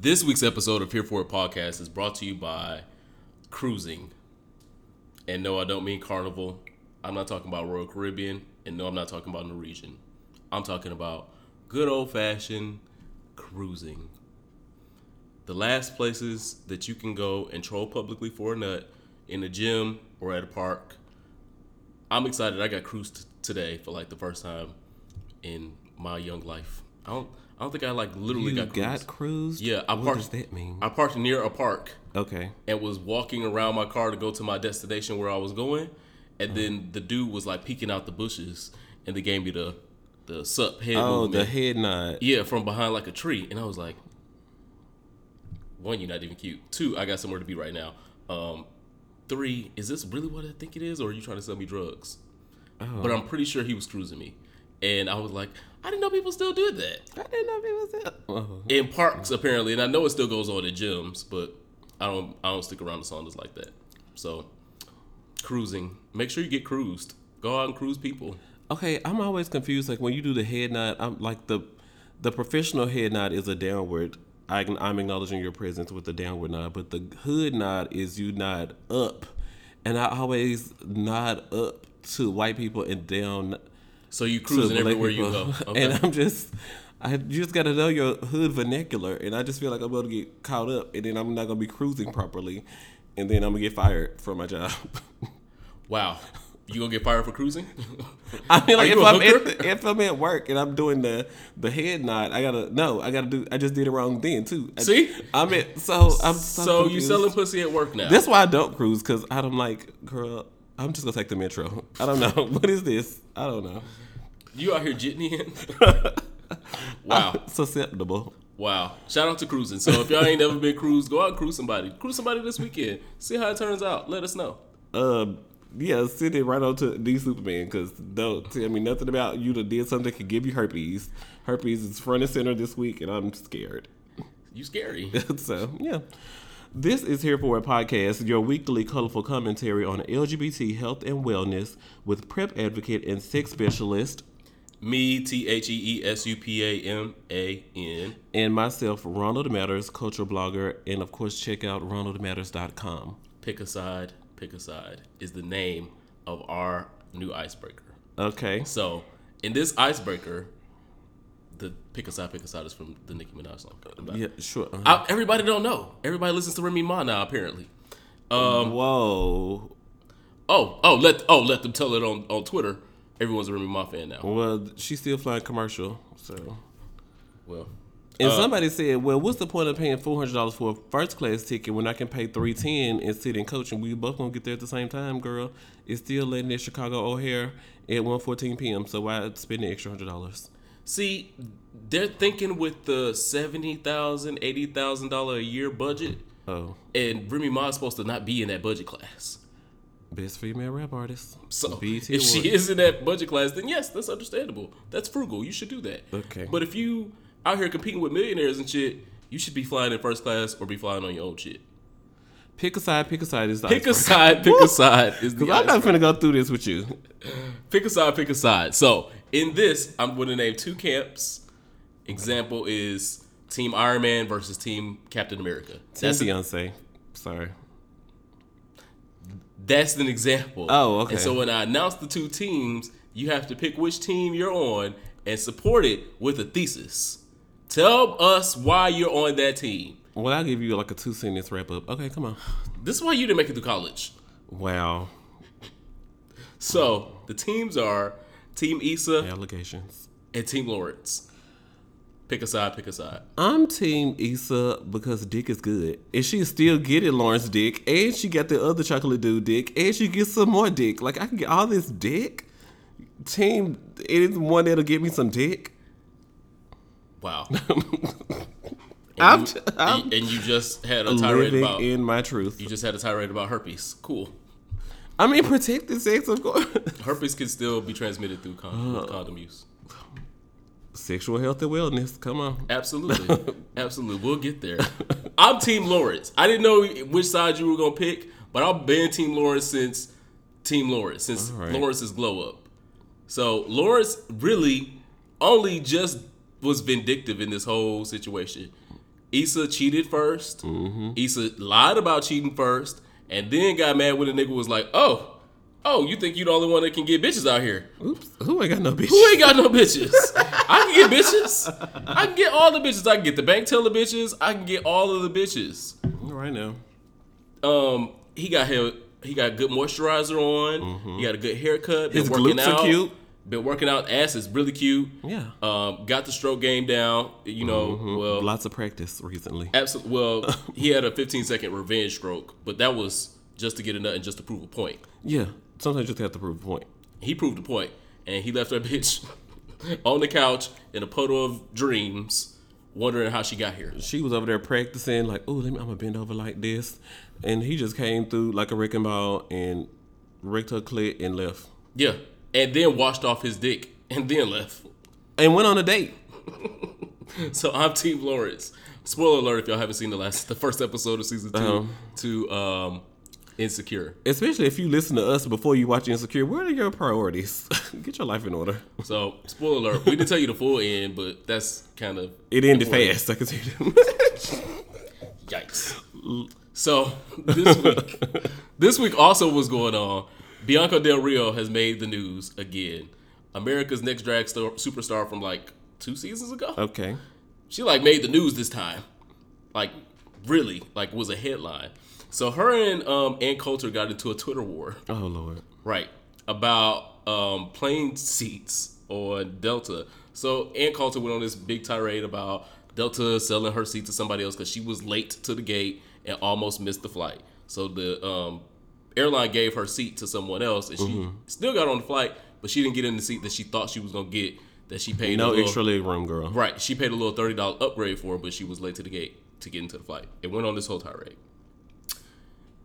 This week's episode of Here For It podcast is brought to you by Cruising. And no, I don't mean Carnival. I'm not talking about Royal Caribbean. And no, I'm not talking about Norwegian. I'm talking about good old fashioned cruising. The last places that you can go and troll publicly for a nut in a gym or at a park. I'm excited. I got cruised today for like the first time in my young life. I don't. I don't think I like literally You got got, cruised. Yeah, I what parked. does that mean? I parked near a park okay. and was walking around my car to go to my destination where I was going, and then the dude was like peeking out the bushes, and they gave me the the sup head Oh, movement. the head nod. yeah, from behind like a tree, and I was like, one, you're not even cute. Two, I got somewhere to be right now. Um, three, is this really what I think it is, or are you trying to sell me drugs? Oh. But I'm pretty sure he was cruising me, and I was like, I didn't know people still did that I didn't know if it was that. Oh. in parks apparently, and I know it still goes on in gyms, but I don't I don't stick around the saunas like that. So cruising, make sure you get cruised. Go out and cruise people. Okay, I'm always confused. Like when you do the head nod, I'm like the the professional head nod is a downward. I, I'm acknowledging your presence with the downward nod, but the hood nod is you nod up, and I always nod up to white people and down So you cruising everywhere you go. Okay. And I'm just, I you just got to know your hood vernacular, and I just feel like I'm going to get caught up, and then I'm not going to be cruising properly, and then I'm gonna get fired from my job. wow, you gonna get fired for cruising? I mean, like if I'm at if I'm at work and I'm doing the the head nod, I gotta no, I gotta do. I just did it wrong then too. I- See? I'm at so I'm so, so you selling pussy at work now? That's why I don't cruise because I'm like, girl, I'm just gonna take the metro. I don't know what is this. I don't know. you out here jitney in? wow, It's acceptable. wow. Shout out to cruising. So if y'all ain't never been cruised, go out and cruise somebody. Cruise somebody this weekend. See how it turns out. Let us know. Um, yeah, send it right on to D Superman because don't tell me nothing about you that did something that could give you herpes. Herpes is front and center this week, and I'm scared. You scary. so yeah. This is Here For It Podcast, your weekly colorful commentary on LGBT health and wellness with PrEP advocate and sex specialist, Me, T H E E S U P A M A N. and myself, Ronald Matters, culture blogger, and of course, check out ronaldmatters.com. Pick a side, pick a side is the name of our new icebreaker. Okay. So, in this icebreaker, the pick a side, pick a side is from the Nicki Minaj song. Yeah, sure. uh-huh. I, everybody don't know. Everybody listens to Remy Ma now, apparently. Um, Whoa. oh, oh, let oh let them tell it on on Twitter. Everyone's a Remy Ma fan now. Well, she's still flying commercial, so. Well, And Uh, somebody said, "Well, what's the point of paying four hundred dollars for a first class ticket when I can pay three ten and sit in coach and we both gonna get there at the same time, girl? It's still letting at Chicago O'Hare at one fourteen p.m. So why spend the extra hundred dollars? See, they're thinking with the seventy thousand, eighty thousand dollar $80,000 a year budget, Oh, and Remy Ma is supposed to not be in that budget class. best female rap artist. So BET if she is in that budget class, then yes, that's understandable. That's frugal. You should do that. Okay. But if you out here competing with millionaires and shit, you should be flying in first class or be flying on your own shit. pick a side, pick a side is the Pick a side. Pick a side is the. 'Cause I'm not gonna go through this with you. Pick a side. Pick a side. So in this, I'm going to name two camps. Example is Team Iron Man versus Team Captain America. Team That's Beyonce. Sorry. That's an example. Oh, okay. And so when I announce the two teams, you have to pick which team you're on and support it with a thesis. Tell us why you're on that team. Well, I'll give you like a two sentence wrap up. Okay, come on. This is why you didn't make it through college. Wow. So the teams are Team Issa Allegations. and Team Lawrence. Pick a side, pick a side. I'm Team Issa because Dick is good. And she still getting Lawrence Dick. And she got the other chocolate dude Dick. And she gets some more Dick. Like, I can get all this Dick. Team, it is one that'll get me some Dick. Wow. And, you, I'm and you just had a tirade about in my truth. you just had a tirade about herpes. Cool. I mean, protected sex, of course. Herpes can still be transmitted through con- Uh. condom use. Sexual health and wellness. Come on. Absolutely. Absolutely. We'll get there. I'm Team Lawrence. I didn't know which side you were going to pick, but I've been Team Lawrence since Team Lawrence, since right. Lawrence's glow up. So Lawrence really only just was vindictive in this whole situation. Issa cheated 1st Mm-hmm. Issa lied about cheating first, and then got mad when the nigga was like, "Oh, oh, you think you the only one that can get bitches out here? Oops. Who ain't got no bitches? Who ain't got no bitches? I can get bitches. I can get all the bitches. I can get the bank teller bitches. I can get all of the bitches." right now. Um, he got hair, he got good moisturizer on. He got a good haircut. His working glutes are out. cute. Been working out. Ass is really cute. Yeah. Um, got the stroke game down. You know, well, Lots of practice recently. absolutely. Well, he had a 15 second revenge stroke, but that was just to get a nut and just to prove a point. Yeah. Sometimes you just have to prove a point. He proved a point, and he left that bitch on the couch in a puddle of dreams, wondering how she got here. She was over there practicing, like, oh, let me, I'm gonna bend over like this, and he just came through like a wrecking ball and wrecked her clit and left, Yeah, and then washed off his dick and then left. and went on a date. So I'm Team Lawrence. Spoiler alert if y'all haven't seen the last the first episode of season 2 Uh-huh. to um Insecure. Especially if you listen to us before you watch Insecure. What are your priorities? Get your life in order. So spoiler alert, we didn't tell you the full end, but that's kind of It ended important. fast. I can see that. Yikes. So this week this week also was going on. Bianca Del Rio has made the news again. America's next drag star, superstar from like two seasons ago. okay. she like made the news this time. Like really, like was a headline. So her and um Ann Coulter got into a Twitter war, Oh Lord. right, about um plane seats on Delta. So Ann Coulter went on this big tirade about Delta selling her seat to somebody else because she was late to the gate and almost missed the flight. So the um airline gave her seat to someone else, and she still got on the flight, but she didn't get in the seat that she thought she was gonna get. That she paid No little- extra leg room, girl. Right. She paid a little thirty dollar upgrade for it, but she was late to the gate to get into the flight. It went on this whole tirade.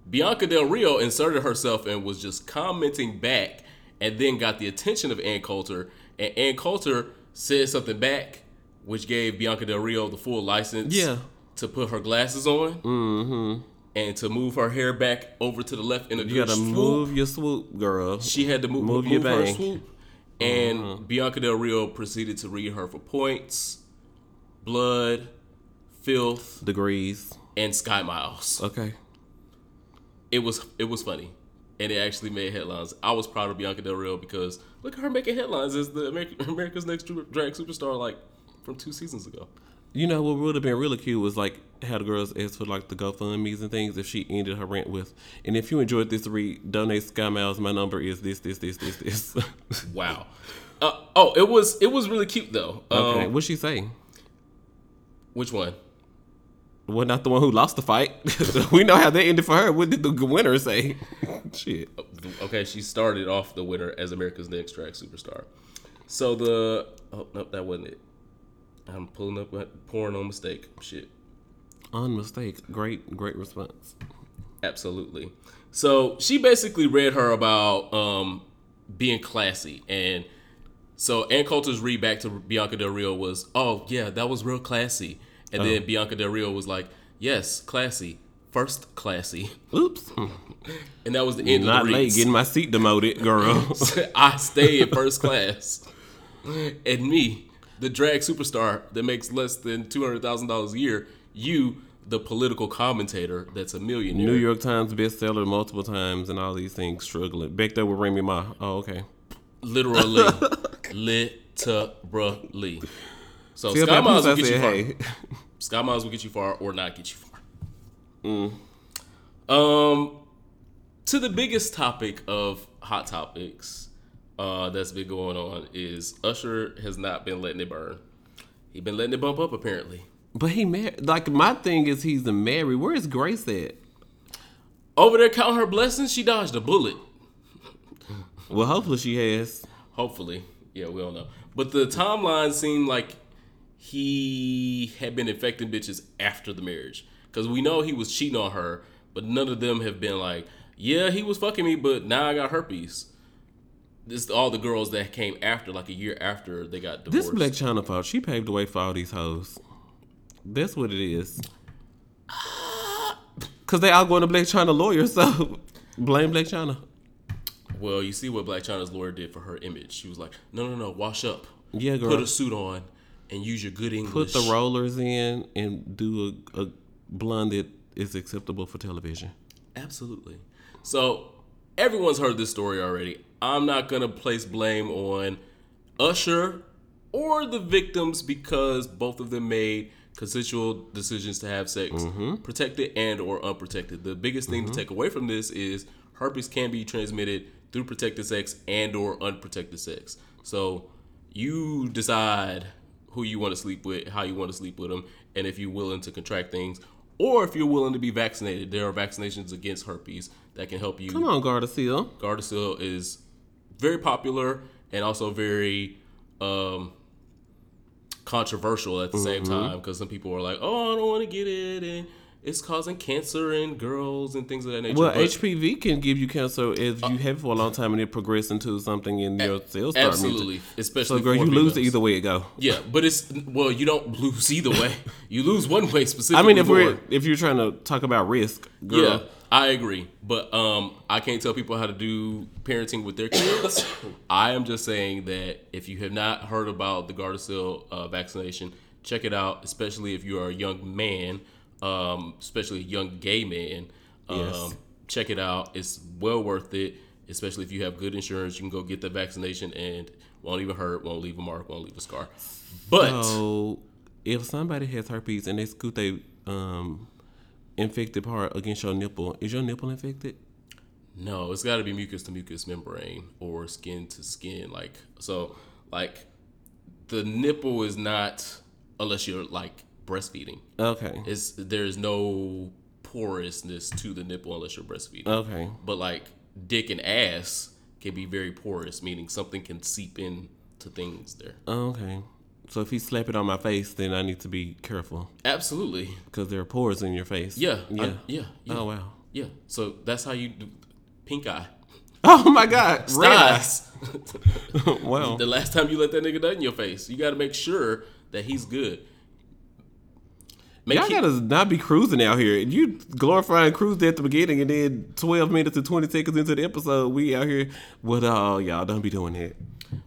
Bianca Del Rio inserted herself and was just commenting back, and then got the attention of Ann Coulter, and Ann Coulter said something back, which gave Bianca Del Rio the full license. Yeah. To put her glasses on. Mm-hmm. And to move her hair back over to the left in a You gotta swoop. move your swoop, girl. She had to move, Move move, your her swoop. And uh-huh. Bianca Del Rio proceeded to read her for points, blood, filth, Degrees. and sky miles. Okay. It was it was funny. And it actually made headlines. I was proud of Bianca Del Rio because look at her making headlines as the American, America's Next Drag Superstar like from two seasons ago. You know what would have been really cute was like how the girls asked for like the GoFundmes and things if she ended her rant with, and if you enjoyed this read, donate Sky Miles. My number is this, this, this, this, this. Wow. Uh, oh, it was it was really cute though. okay, Um, what'd she say? which one? Well, not the one who lost the fight. we know how that ended for her. What did the winner say? Shit. Okay, she started off the winner as America's Next Drag Superstar. So the oh no, that wasn't it. I'm pulling up pouring on mistake. Shit, On mistake. Great, great response. absolutely. So she basically read her about um being classy, and so Ann Coulter's read back to Bianca Del Rio was, "Oh yeah, that was real classy," and then Bianca Del Rio was like, "Yes, classy, first classy," Oops. and that was the end Not of the Not late. Getting my seat demoted, girl. I stay in first class. And me, the drag superstar that makes less than two hundred thousand dollars a year, you, the political commentator that's a millionaire. New York Times bestseller multiple times and all these things struggling. Back there with Remy Ma. Oh, okay. literally, literally. So See, Sky Miles will get you far. hey. Sky Miles will get you far or not get you far. Mm. Um, to the biggest topic of hot topics uh, that's been going on is Usher has not been letting it burn. He been letting it bump up apparently. But he married. Like my thing is, he's a married. Where is Grace at? Over there counting her blessings, she dodged a bullet. Well, hopefully she has. Hopefully, yeah, we don't know. But the timeline seemed like he had been infecting bitches after the marriage because we know he was cheating on her, but none of them have been like, yeah, he was fucking me, but now I got herpes. This all the girls that came after, like a year after they got divorced. This. Blac Chyna fault. She paved the way for all these hoes. That's what it is. Cause they all going to Blac Chyna lawyer, so blame Blac Chyna. well, you see what Blac Chyna's lawyer did for her image. She was like, no, no, no, wash up. Yeah, girl. Put a suit on and use your good English. Put the rollers in and do a, a blonde that is acceptable for television. Absolutely. So everyone's heard this story already. I'm not gonna place blame on Usher or the victims because both of them made consensual decisions to have sex, Mm-hmm. protected and or unprotected. The biggest thing to take away from this is herpes can be transmitted through protected sex and or unprotected sex. So you decide who you want to sleep with, how you want to sleep with them, and if you're willing to contract things, or if you're willing to be vaccinated. There are vaccinations against herpes that can help you. Come on, Gardasil. Gardasil is very popular and also very um, controversial at the same Mm-hmm. time because some people are like, "Oh, I don't want to get it," and it's causing cancer in girls and things of that nature. Well, But- HPV can give you cancer if you have it for a long time and it progresses into something in your cells. absolutely, especially So, girl, you lose it either way it go. Yeah, but it's well, you don't lose either way. you lose one way specifically. I mean, if we're if you're trying to talk about risk, girl, Yeah, I agree. But um, I can't tell people how to do parenting with their kids. I am just saying that if you have not heard about the Gardasil uh, vaccination, check it out, especially if you are a young man, um, especially a young gay man. Um, Yes. Check it out. It's well worth it, especially if you have good insurance. You can go get the vaccination and won't even hurt, won't leave a mark, won't leave a scar. But So if somebody has herpes and they scoot their um, infected part against your nipple, is your nipple infected? No, it's got to be mucus to mucus membrane or skin to skin. Like so, like the nipple is not unless you're like breastfeeding. Okay. It's there's no porousness to the nipple unless you're breastfeeding. Okay. But like dick and ass can be very porous, meaning something can seep in to things there. Okay. So if he slap it on my face, then I need to be careful Absolutely. because there are pores in your face. Yeah. Yeah. I- yeah. Yeah. Oh wow. Yeah. So that's how you do pink eye. Oh my God. Red. Styes. wow. the last time you let that nigga nut in your face. You got to make sure that he's good. Make Y'all gotta not be cruising out here. You glorifying cruise at the beginning, and then twelve minutes and twenty seconds into the episode, we out here. What? Oh, uh, y'all don't be doing that.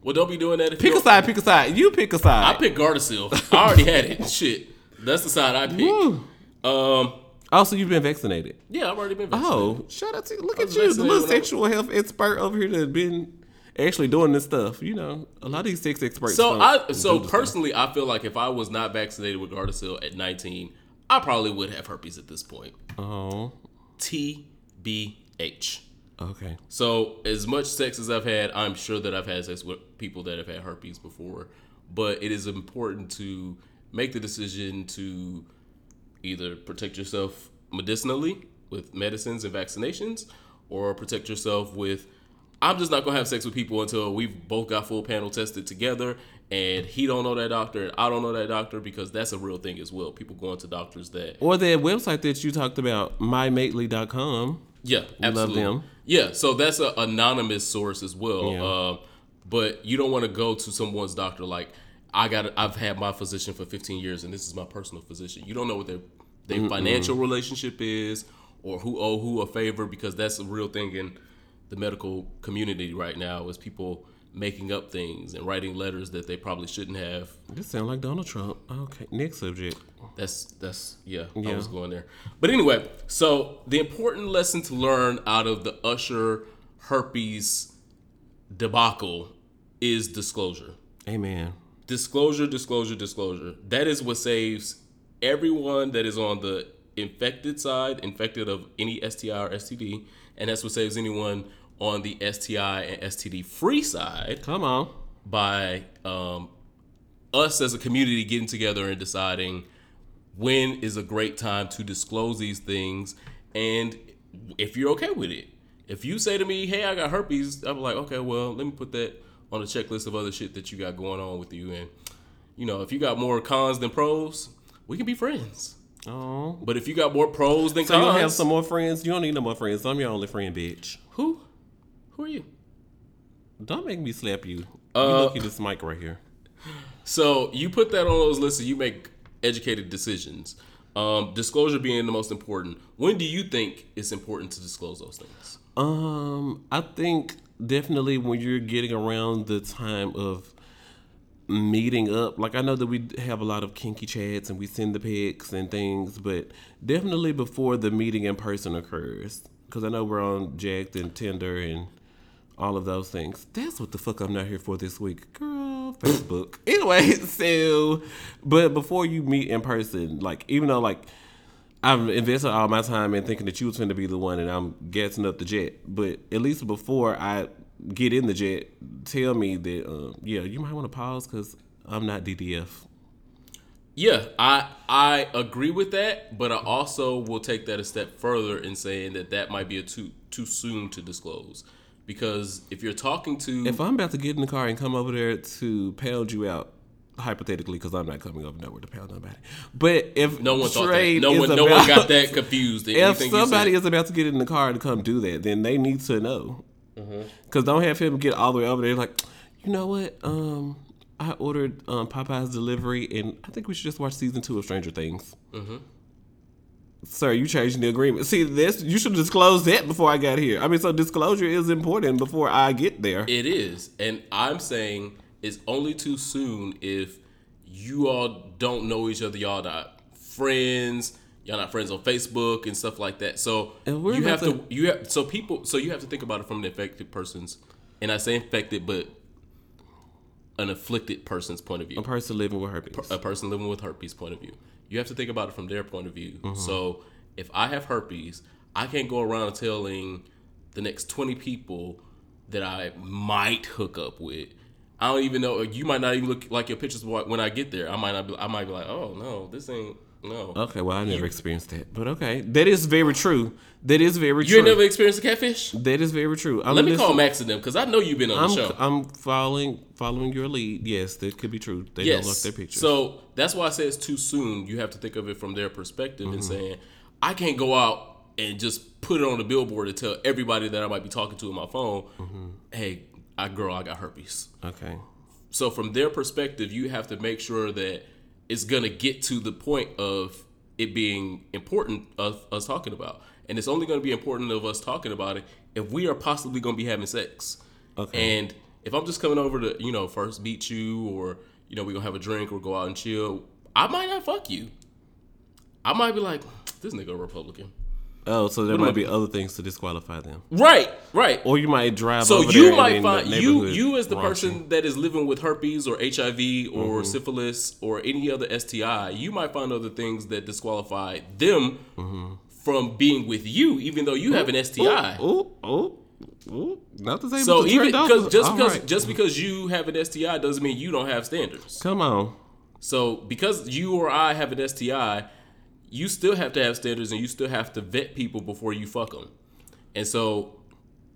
Well, don't be doing that. If Pick a side. Pick a side. You pick a side. I picked Gardasil. I already had it. Shit, that's the side I picked. Woo. Um, Also, you've been vaccinated. yeah, I've already been vaccinated. Oh, shout out to you. Look at you, the little sexual health expert over here that's been actually doing this stuff. You know, a lot of these sex experts. So I so this stuff. personally, I feel like if I was not vaccinated with Gardasil at 19, I probably would have herpes at this point. Oh, TBH. Okay. So as much sex as I've had, I'm sure that I've had sex with people that have had herpes before. But it is important to make the decision to either protect yourself medicinally with medicines and vaccinations, or protect yourself with I'm just not gonna have sex with people until we've both got full panel tested together, and he don't know that doctor and I don't know that doctor because that's a real thing as well. People going to doctors that Or that website that you talked about, mymately.com. Yeah, absolutely. them. Yeah, so that's an anonymous source as well. Yeah. Um, but you don't want to go to someone's doctor like I got. I've had my physician for 15 years, and this is my personal physician. You don't know what their their financial relationship is, or who owe who a favor, because that's a real thing in the medical community right now. Is people making up things and writing letters that they probably shouldn't have. This sound like Donald Trump. Okay, next subject. That's that's yeah, I was going there. But anyway, so the important lesson to learn out of the Usher herpes debacle is disclosure. Amen. Disclosure, disclosure, disclosure. That is what saves everyone that is on the infected side, infected of any STI or STD, and that's what saves anyone on the STI and STD free side Come on. by um, us as a community getting together and deciding when is a great time to disclose these things and if you're okay with it. If you say to me, hey, I got herpes, I'm like, okay, well, let me put that on a checklist of other shit that you got going on with you. And, you know, if you got more cons than pros, we can be friends. Oh. But if you got more pros than cons, So you don't have some more friends? You don't need no more friends. I'm your only friend, bitch. who? Who are you? Don't make me slap you. Uh, you look at this mic right here. So you put that on those lists and you make educated decisions. Um, disclosure being the most important. When do you think it's important to disclose those things? Um, I think definitely when you're getting around the time of meeting up. Like I know that we have a lot of kinky chats and we send the pics and things, but definitely before the meeting in person occurs. Because I know we're on Jack'd and Tinder and all of those things. That's what the fuck I'm not here for this week, girl. Facebook. anyway, so but before you meet in person, like even though like I've invested all my time in thinking that you was going to be the one, and I'm gassing up the jet. But at least before I get in the jet, tell me that um, yeah, you might want to pause because I'm not DDF. Yeah, I I agree with that, but I also will take that a step further in saying that that might be a too too soon to disclose. Because if you're talking to, If I'm about to get in the car and come over there to pound you out, hypothetically, because I'm not coming over nowhere to pound nobody. But if no one thought that, no one, no one got that confused. If Anything somebody is about to get in the car to come do that, then they need to know. Mm-hmm. Because don't have him get all the way over there like, you know what? Um, I ordered um, Popeye's delivery, and I think we should just watch season two of Stranger Things. Mm-hmm. Sir, you changed the agreement. See, this you should disclose that before I got here. I mean, so disclosure is important before I get there. It is, and I'm saying it's only too soon if you all don't know each other. Y'all not friends. Y'all not friends on Facebook and stuff like that. So you have about to you have so people so you have to think about it from the affected person's, and I say infected, but an afflicted person's point of view a person living with herpes. a person living with herpes point of view. You have to think about it from their point of view. Mm-hmm. So if I have herpes, I can't go around telling the next 20 people that I might hook up with. I don't even know. You might not even look like your pictures when I get there. I might not. Be, I might be like, oh no, this ain't no. Okay, well, I never experienced that, but okay, that is very true. That is very you true. ain't never experienced a catfish? that is very true. I'm Let me listening- call Max and them because I know you've been on I'm, the show. I'm following following your lead. Yes, that could be true. They don't look their pictures. So that's why I say it's too soon. You have to think of it from their perspective and Mm-hmm. saying, I can't go out and just put it on the billboard and tell everybody that I might be talking to on my phone, Mm-hmm. hey, I girl, I got herpes. okay, So from their perspective, you have to make sure that it's gonna get to the point of it being important of us talking about. And it's only gonna be important of us talking about it if we are possibly gonna be having sex. Okay. And if I'm just coming over to, you know, first meet you or, you know, we're gonna have a drink or go out and chill, I might not fuck you. I might be like, this nigga a Republican. Oh, so there might be other things to disqualify them, Right, right. or you might drive. So you might find you you as the raunchy. person that is living with herpes or HIV or Mm-hmm. syphilis or any other STI, you might find other things that disqualify them Mm-hmm. from being with you, even though you have an STI. Oh, oh, oh! Not the same. So even because just all because right. just because you have an STI doesn't mean you don't have standards. come on, So because you or I have an STI, you still have to have standards and you still have to vet people before you fuck them. And so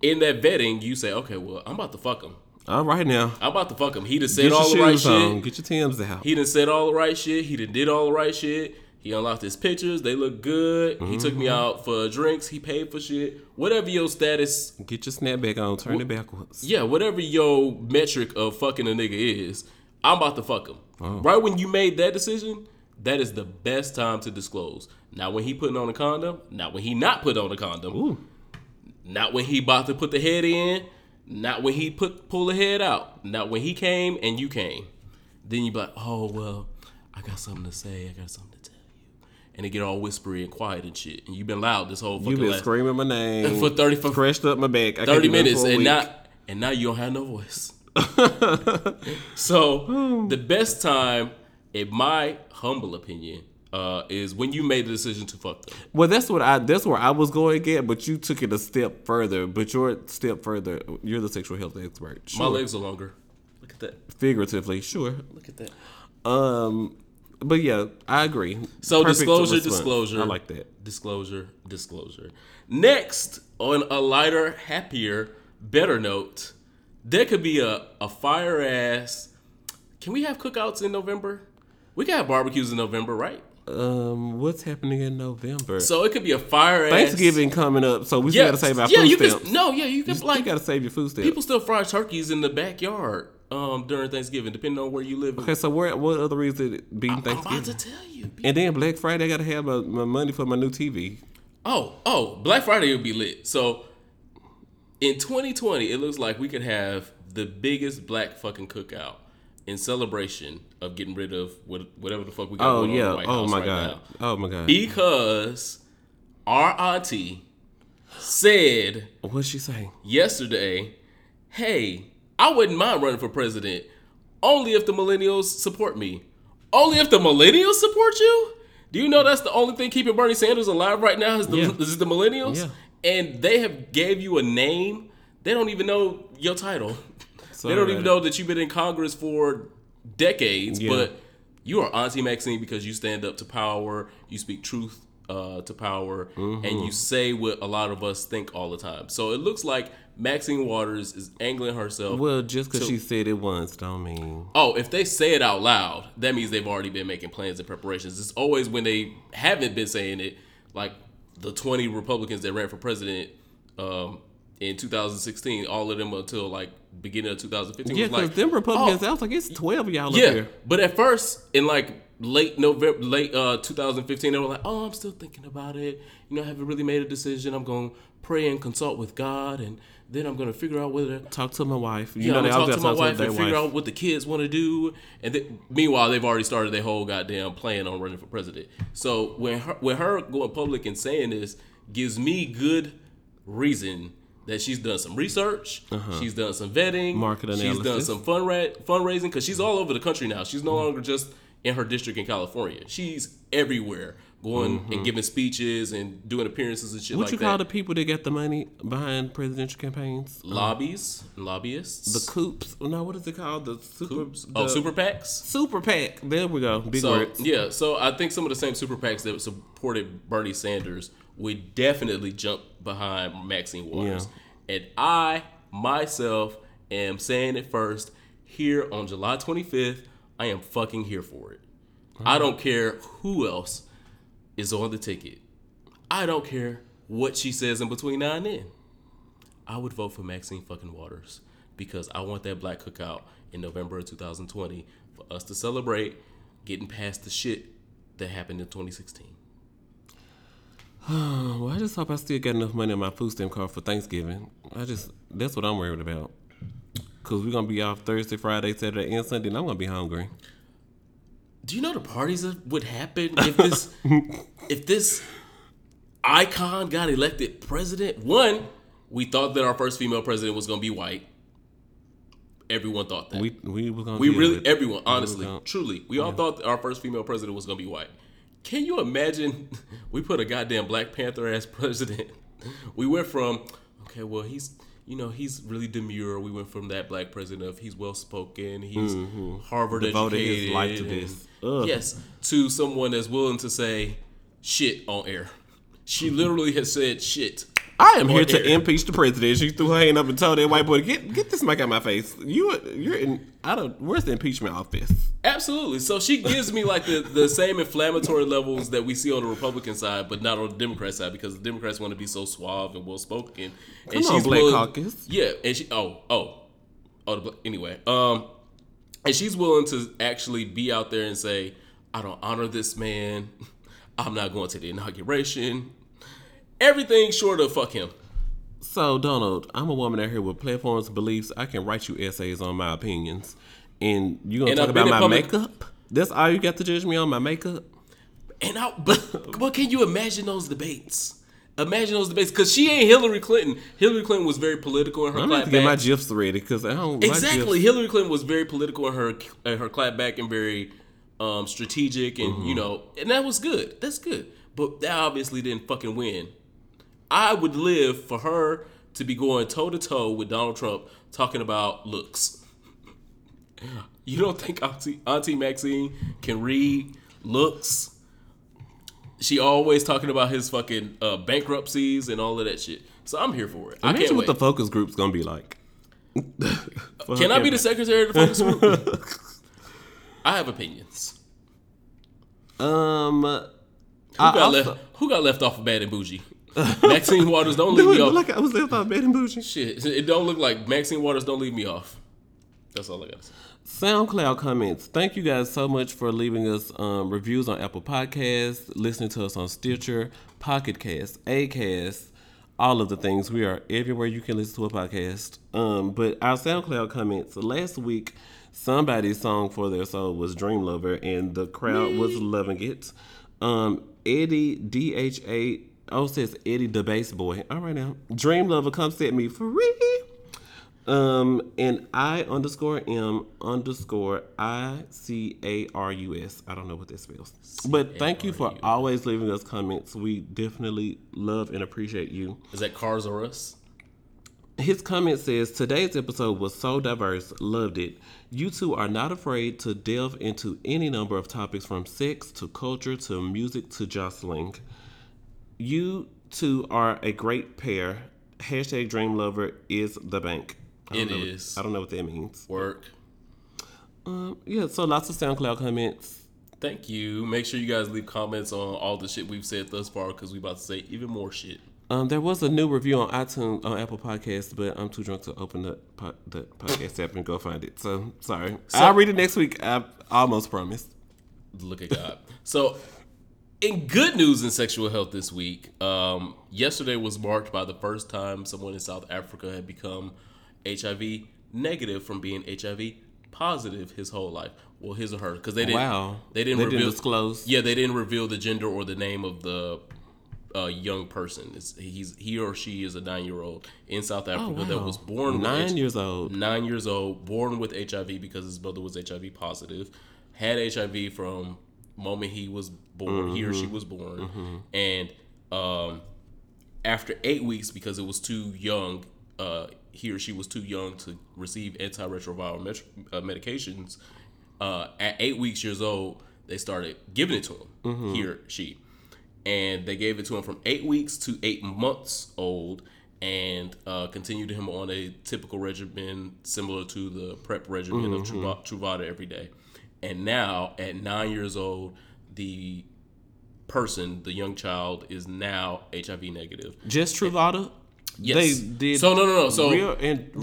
in that vetting, you say, okay, well, I'm about to fuck him. all right now. I'm about to fuck him. He done said all the right on. shit. Get your Tim's out. He done said all the right shit. He done did all the right shit. He unlocked his pictures. They look good. He took me Mm-hmm. out for drinks. He paid for shit. Whatever your status, Get your snapback on. Turn it backwards. yeah, whatever your metric of fucking a nigga is, I'm about to fuck him. Oh. Right when you made that decision, that is the best time to disclose. Not when he putting on a condom. Not when he not put on a condom. Ooh. Not when he about to put the head in. Not when he put pull the head out. Not when he came and you came. Then you be like, oh well, I got something to say. I got something to tell you. And it get all whispery and quiet and shit. And you've been loud this whole fucking. You've been last screaming my name for 30 for Crashed up my back. I thirty minutes and not and now you don't have no voice. so hmm. the best time, in my humble opinion, uh, is when you made the decision to fuck them. Well, that's what I. That's where I was going at, but you took it a step further. But your step further, you're the sexual health expert. My legs are longer. Look at that. figuratively, sure. Look at that. Um, but yeah, I agree. So Perfect disclosure, disclosure. I like that. Disclosure, disclosure. Next, on a lighter, happier, better note, there could be a, a fire ass. Can we have cookouts in November? We can have barbecues in November, right? Um, what's happening in November? So it could be a fire ass. Thanksgiving coming up, so we still Yeah, gotta save our yeah, food you stamps. can. No, yeah, you can you like gotta save your food stamps. people still fry turkeys in the backyard um during Thanksgiving, depending on where you live. okay, so where, what other reason being I'm about Thanksgiving? to tell you. and then Black Friday, I gotta have my, my money for my new TV. Oh, oh, Black Friday will be lit. So in 2020, it looks like we could have the biggest black fucking cookout in celebration of getting rid of what, whatever the fuck we got Oh going on in the White Oh House my right god. now. Oh my god. Because our auntie said What'd she say? yesterday, hey, I wouldn't mind running for president only if the millennials support me. Only if the millennials support you? Do you know that's the only thing keeping Bernie Sanders alive right now is the, Yeah. is the millennials? Yeah. And they have gave you a name. They don't even know your title. Sorry they don't even know that you've been in Congress for decades, Yeah. but you are Auntie Maxine because you stand up to power, you speak truth uh, to power, Mm-hmm. and you say what a lot of us think all the time. So it looks like Maxine Waters is angling herself. Well, just because she said it once, don't mean. Oh, if they say it out loud, that means they've already been making plans and preparations. It's always when they haven't been saying it, like the 20 Republicans that ran for president um, in 2016, all of them until like beginning of 2015 Yeah, was because like, them Republicans, oh, I was like, it's twelve of y'all up yeah, but at first, in like late November, late uh 2015, they were like, "Oh, I'm still thinking about it. You know, I haven't really made a decision. I'm going to pray and consult with God, and then I'm going to figure out whether." To talk to my wife. You Yeah, know, they talk to my gotta wife their and figure out what the kids want to do. And then, meanwhile, they've already started their whole goddamn plan on running for president. So when her, when her going public and saying this gives me good reason that she's done some research, she's done some vetting, Uh-huh. Market she's done some fund ra- fundraising because she's all over the country now. She's no longer just in her district in California. She's everywhere, going and giving speeches and doing appearances and shit Mm-hmm. What like you that. call the people that get the money behind presidential campaigns? Lobbies, lobbyists, The coops. No, what is it called? The super. oh the super PACs. super PAC. There we go. Big So words. yeah, so I think some of the same super PACs that supported Bernie Sanders would definitely jump behind Maxine Waters, and I myself am saying it first here on July 25th. I am fucking here for it. I don't care who else is on the ticket. I don't care what she says in between now and then. I would vote for Maxine fucking Waters because I want that black cookout in November of 2020 for us to celebrate getting past the shit that happened in 2016. Well, I just hope I still got enough money on my food stamp card for Thanksgiving. I just that's what I'm worried about. Cause we're gonna be off Thursday, Friday, Saturday, and Sunday, and I'm gonna be hungry. Do you know the parties that would happen if this if this icon got elected president? One, we thought that our first female president was to be white. Everyone thought that. We we was gonna We really, everyone, honestly, gonna- truly, we all thought that our first female president was gonna be white. Can you imagine? We put a goddamn Black Panther ass president. We went from, okay, well, he's, you know, he's really demure. We went from that black president of he's well spoken, he's Harvard Mm-hmm. Devoted educated, his life to this. Ugh. yes, to someone that's willing to say shit on air. She literally has said shit. I am here to air. impeach the president. She threw her hand up and told that white boy, "Get get this mic out my face." You you're in. I don't. Where's the impeachment office? Absolutely. So she gives me like the, the same inflammatory levels that we see on the Republican side, but not on the Democrat side because the Democrats want to be so suave and well spoken. And Come on, Black willing- Caucus. Yeah, and she oh oh oh the, anyway um, and she's willing to actually be out there and say, I don't honor this man. I'm not going to the inauguration. Everything short of fuck him. So Donald, I'm a woman out here with platforms, beliefs. I can write you essays on my opinions, and you gonna And talk about my public- makeup? That's all you got to judge me on my makeup? And I, but but can you imagine those debates? Imagine those debates because she ain't Hillary Clinton. Hillary Clinton was very political in her I'm have to get my gifs ready because I don't Exactly, Hillary Clinton was very political in her in her clapback and very um, strategic, and Mm-hmm. you know, and that was good. That's good. But that obviously didn't fucking win. I would live for her to be going toe to toe with Donald Trump talking about looks. You don't think Auntie, Auntie Maxine can read looks? She always talking about his fucking uh, bankruptcies and all of that shit. So I'm here for it. I Imagine can't what wait. the focus group's gonna be like. Can I be the secretary of the focus group? I have opinions. Um, Who got left? Who got left off of Bad and Boujee? Maxine Waters, don't leave Dude, me off. like I was left out bed and bougie. Shit, it don't look like Maxine Waters. Don't leave me off. That's all I gotta say. SoundCloud comments. Thank you guys so much for leaving us um, reviews on Apple Podcasts, listening to us on Stitcher, Pocket Cast, Acast, all of the things. We are everywhere you can listen to a podcast. Um, but our SoundCloud comments last week, somebody's song for their soul was Dream Lover, and the crowd was loving it. Um, Eddie D H A oh says Eddie the bass boy. All right now, Dream Lover, come set me free. Um, and I underscore M underscore I C A R U S. I don't know what that spells. But thank you for always leaving us comments. We definitely love and appreciate you. Is that Cars or Us? His comment says today's episode was so diverse, loved it. You two are not afraid to delve into any number of topics from sex to culture to music to jostling. You two are a great pair. Hashtag Dream Lover is the bank. I don't It know what- is. I don't know what that means. Work. Um, yeah, so lots of SoundCloud comments. Thank you. Make sure you guys leave comments on all the shit we've said thus far because we about to say even more shit. Um, there was a new review on iTunes on Apple Podcasts, but I'm too drunk to open the po- the podcast app and go find it. So sorry. I'll read it next week. I almost promised. Look at God. so, in good news in sexual health this week, um, yesterday was marked by the first time someone in South Africa had become HIV negative from being HIV positive his whole life. Well, his or her, because they didn't. Wow. They didn't They reveal. didn't disclose. Yeah, they didn't reveal the gender or the name of the uh, young person. It's, he's he or she is a nine year old in South Africa that wow. was born Nine H- years old. nine years old, born with HIV because his mother was HIV positive, had HIV from moment he was born, he or she was born, and um, after eight weeks because it was too young, uh, he or she was too young to receive antiretroviral met- uh, medications. Uh, at eight weeks years old, they started giving it to him. He or she, and they gave it to him from eight weeks to eight months old and uh, continued him on a typical regimen similar to the prep regimen of Truva- Truvada every day. And now, at nine years old, the person, the young child, is now HIV negative. Just Truvada. Yes. They did. So no, no, no. So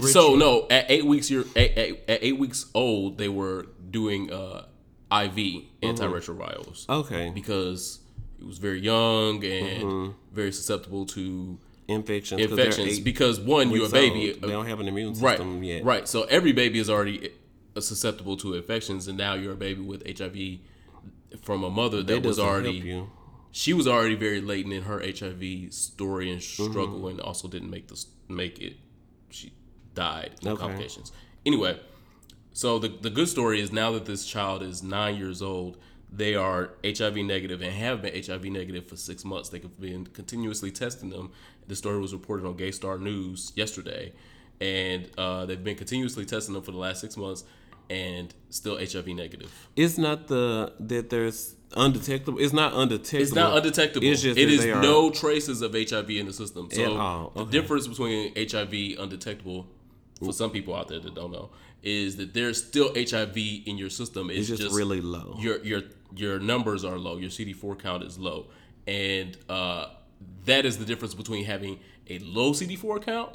so no. At eight weeks, you're at, at, at eight weeks old. They were doing uh, IV antiretrovirals Okay. because he was very young and very susceptible to Infections. infections. Because one, you're a baby, old. They don't have an immune right? system yet. Right. So every baby is already susceptible to infections, and now you're a baby with HIV from a mother that, That was already she was already very latent in her HIV story and struggle, Mm-hmm. and also didn't make this make it. She died no Okay. complications. Anyway, so the the good story is now that this child is nine years old, they are HIV negative and have been HIV negative for six months. They have been continuously testing them. The story was reported on Gay Star News yesterday, and uh, they've been continuously testing them for the last six months, and still HIV negative. It's not the that there's undetectable. It's not undetectable. It's not undetectable. It's just it that is they are- no traces of HIV in the system. So all, the difference between HIV undetectable for some people out there that don't know is that there's still HIV in your system. It's, It's just really low. Your your your numbers are low. Your CD4 count is low, and uh, that is the difference between having a low CD4 count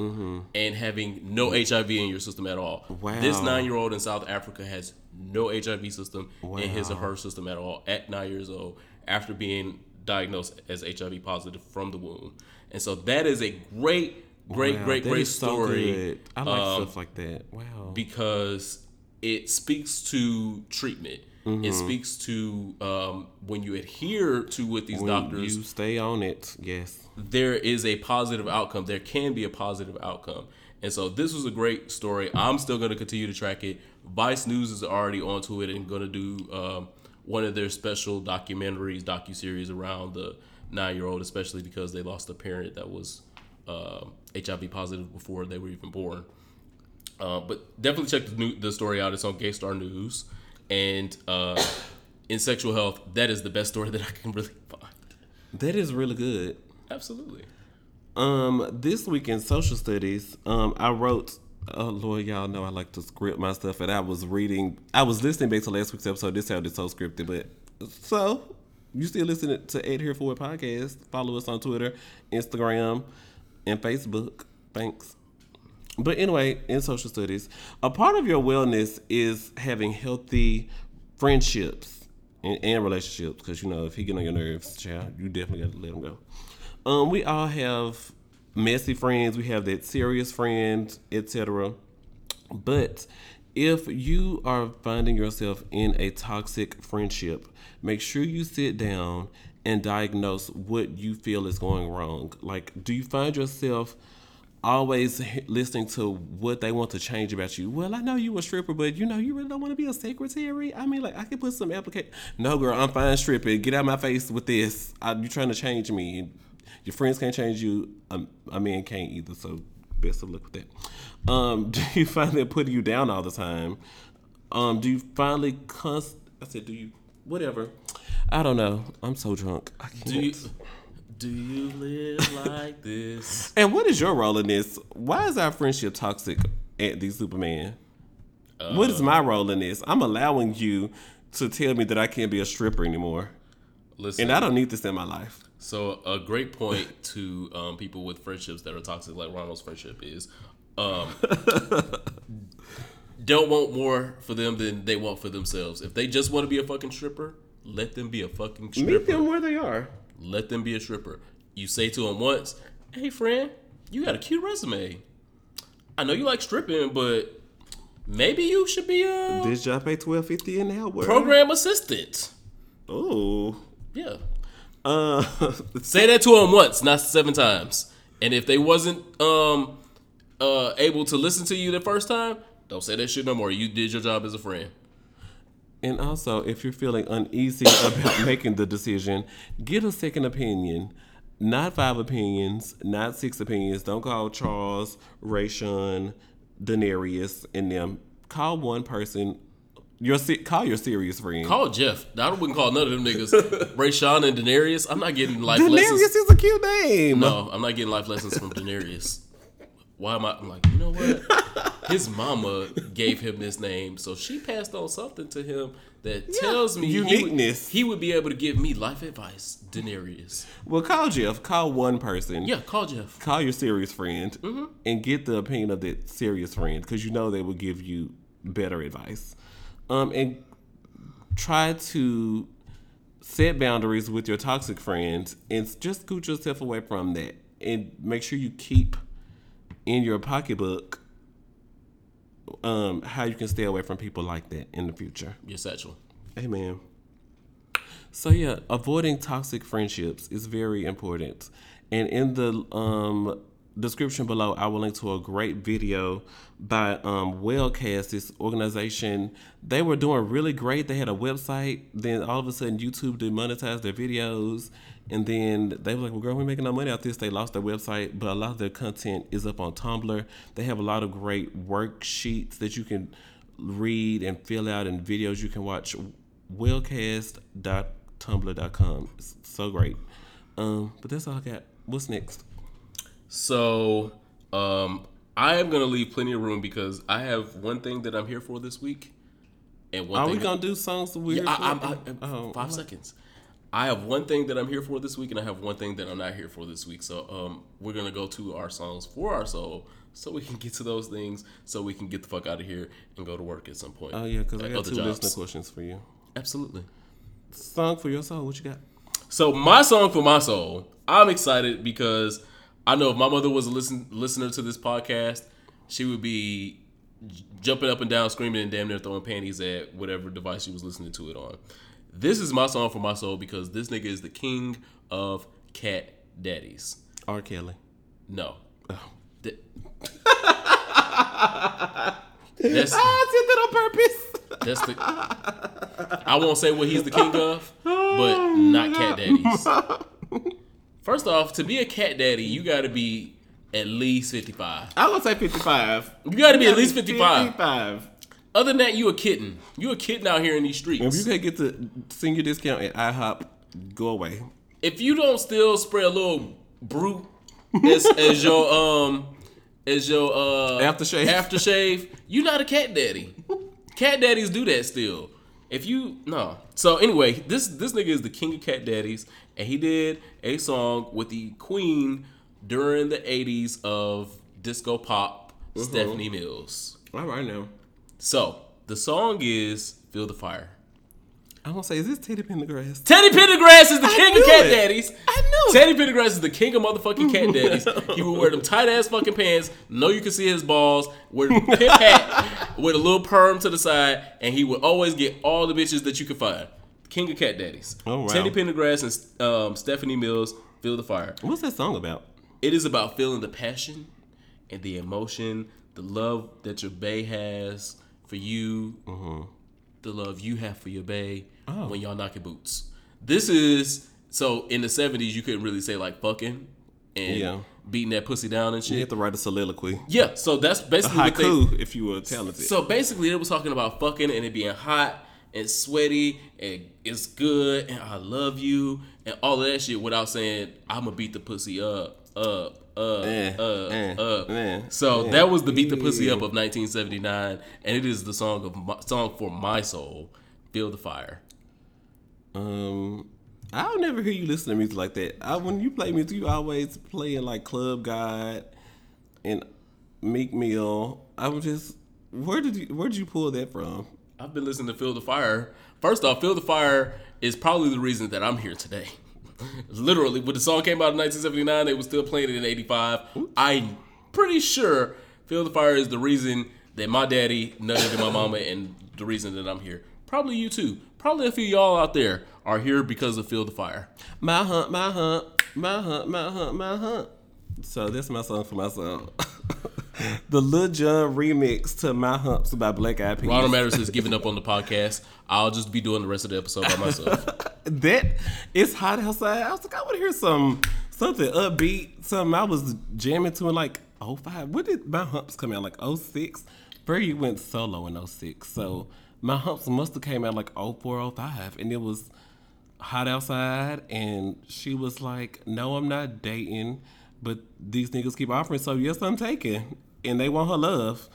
and having no HIV in your system at all. Wow. This nine year old in South Africa has no HIV system in his or her system at all at nine years old after being diagnosed as HIV positive from the womb. And so that is a great, great, Wow, great, great is so story. I like um, stuff like that. Wow. because it speaks to treatment. Mm-hmm. It speaks to um, when you adhere to what these When doctors you stay on it, yes. There is a positive outcome. There can be a positive outcome. And so this was a great story. I'm still going to continue to track it. Vice News is already onto it and going to do um, one of their special documentaries, docu series around the nine year old, especially because they lost a parent that was uh, HIV positive before they were even born. Uh, but definitely check the, new, the story out. It's on Gay Star News. And uh, in sexual health, that is the best story that I can really find. That is really good. Absolutely. Um, this week in social studies, um, I wrote. Oh Lord, y'all know I like to script my stuff, and I was reading. I was listening back to last week's episode. This sounded so scripted, but so you still listening to Ed Here For It podcast? Follow us on Twitter, Instagram, and Facebook. Thanks. But anyway, in social studies, a part of your wellness is having healthy friendships and, and relationships. Because you know, if he get on your nerves, child, you definitely got to let him go. Um, we all have messy friends, we have that serious friend, etc. But if you are finding yourself in a toxic friendship, make sure you sit down and diagnose what you feel is going wrong. Like, do you find yourself always listening to what they want to change about you? Well, I know you a stripper, but you know you really don't want to be a secretary. I mean, like, I could put some application. No, girl, I'm fine stripping. Get out of my face with this. I, you trying to change me? Your friends can't change you. Um, a man can't either. So best of luck with that. Um, do you find that putting you down all the time? Um, do you finally const? I said, do you whatever? I don't know. I'm so drunk. I can't. Do you do you live like this? and what is your role in this? Why is our friendship toxic, Anthony Superman? what is my role in this? I'm allowing you to tell me that I can't be a stripper anymore, Listen, and I don't need this in my life. So a great point to um, people with friendships that are toxic, like Ronald's friendship, is um, don't want more for them than they want for themselves. If they just want to be a fucking stripper, let them be a fucking stripper. Meet them where they are. Let them be a stripper. You say to them once, "Hey, friend, you got a cute resume. I know you like stripping, but maybe you should be a This job pay twelve fifty an hour. program assistant." Oh. Yeah. Uh, Say that to them once, not seven times. And if they wasn't um uh able to listen to you the first time, don't say that shit no more. You did your job as a friend. And also, if you're feeling uneasy about making the decision, get a second opinion. Not five opinions, not six opinions. Don't call Charles, Rayshawn, Daenerys, and them. Call one person. Your call your serious friend. Call Jeff. I wouldn't call none of them niggas. Rayshawn and Daenerys. I'm not getting life lessons. Daenerys lessons. is a cute name. No, I'm not getting life lessons from Daenerys. Why am I? I'm like, you know what? His mama gave him this name, so she passed on something to him that tells me he would- uniqueness. He would, be able to give me life advice. Daenerys. Well, call Jeff. Call one person. Yeah, call Jeff. Call your serious friend Mm-hmm. and get the opinion of that serious friend because you know they will give you better advice. Um, and try to set boundaries with your toxic friends and just scoot yourself away from that and make sure you keep in your pocketbook um, how you can stay away from people like that in the future. Your satchel. Amen. So yeah, avoiding toxic friendships is very important. And in the um, description below, I will link to a great video by um, Wellcast. This organization, they were doing really great. They had a website. Then all of a sudden, YouTube demonetized their videos. And then they were like, "Well, girl, we're making no money out this." They lost their website, but a lot of their content is up on Tumblr. They have a lot of great worksheets that you can read and fill out, and videos you can watch. Wellcast.tumblr.com. It's so great. Um, but that's all I got. What's next? So, um, I am gonna leave plenty of room because I have one thing that I'm here for this week, and one Are we gonna do songs weird? I, I'm, I, oh, five seconds. I have one thing that I'm here for this week, and I have one thing that I'm not here for this week. So, um, we're gonna go to our songs for our soul, so we can get to those things, so we can get the fuck out of here and go to work at some point. Oh yeah, because I got two jobs. listener questions for you. Absolutely. Song for your soul. What you got? So my song for my soul, I'm excited because I know if my mother was a listen listener to this podcast, she would be j- jumping up and down, screaming and damn near throwing panties at whatever device she was listening to it on. This is my song for my soul because this nigga is the king of cat daddies. R. Kelly. No. Oh. Th- that's, ah, I did that on purpose. that's the. I won't say what he's the king of, but not cat daddies. First off, to be a cat daddy, you got to be at least 55. I would say fifty-five. You got to be at least 55. Fifty-five. Other than that, you a kitten. You a kitten out here in these streets. If you can't get the senior discount at IHOP, go away. If you don't still spray a little brute as, as your um as your uh Aftershave. aftershave, you not a cat daddy. Cat daddies do that still. If you no. So anyway, this this nigga is the king of cat daddies, and he did a song with the queen during the '80s of disco pop, mm-hmm. Stephanie Mills. All right now. So the song is "Feel the Fire." I'm gonna say, is this Teddy Pendergrass? Teddy Pendergrass is the king of cat it. daddies. I know. Teddy Pendergrass is the king of motherfucking cat daddies. He would wear them tight ass fucking pants. Know you can see his balls. Wear the pimp hat with a little perm to the side, and he would always get all the bitches that you could find. King of cat daddies. Oh, wow. Teddy Pendergrass and um, Stephanie Mills feel the fire. What's that song about? It is about feeling the passion and the emotion, the love that your bae has for you, the love you have for your bae Oh. when y'all knocking boots. This is so in the seventies you couldn't really say like fucking and Yeah. beating that pussy down and shit. You have to write a soliloquy. Yeah, so that's basically what they, Haiku, if you were talented. so basically, it was talking about fucking and it being hot and sweaty and it's good and I love you and all of that shit without saying I'm gonna beat the pussy up, up, up, up, up. so that was the beat the pussy up of 1979, and it is the song of my, song for my soul. Feel the fire. Um, I'll never hear you listen to music like that. I, when you play music, you always playing like Club God and Meek Mill. I was just, where did you where did you pull that from? I've been listening to Feel the Fire. First off, Feel the Fire is probably the reason that I'm here today. Literally, when the song came out in 1979, they was still playing it in 85. I'm pretty sure Feel the Fire is the reason that my daddy nutted in my mama and the reason that I'm here. Probably you too. Probably a few of y'all out there are here because of Feel the Fire. My hunt, my hunt, my hunt, my hunt, my hunt. So that's my song for my song. the Lil Jon remix to My Humps by Black Eyed Peas. Ronald Matters has given up on the podcast. I'll just be doing the rest of the episode by myself. that it's hot outside. I was like, I want to hear some something upbeat, something I was jamming to in like 05. When did my humps come out? Like 06? Brady went solo in 06. So my humps must have came out like 04, 05. And it was hot outside and she was like, No, I'm not dating, but these niggas keep offering, so yes, I'm taking. And they want her love.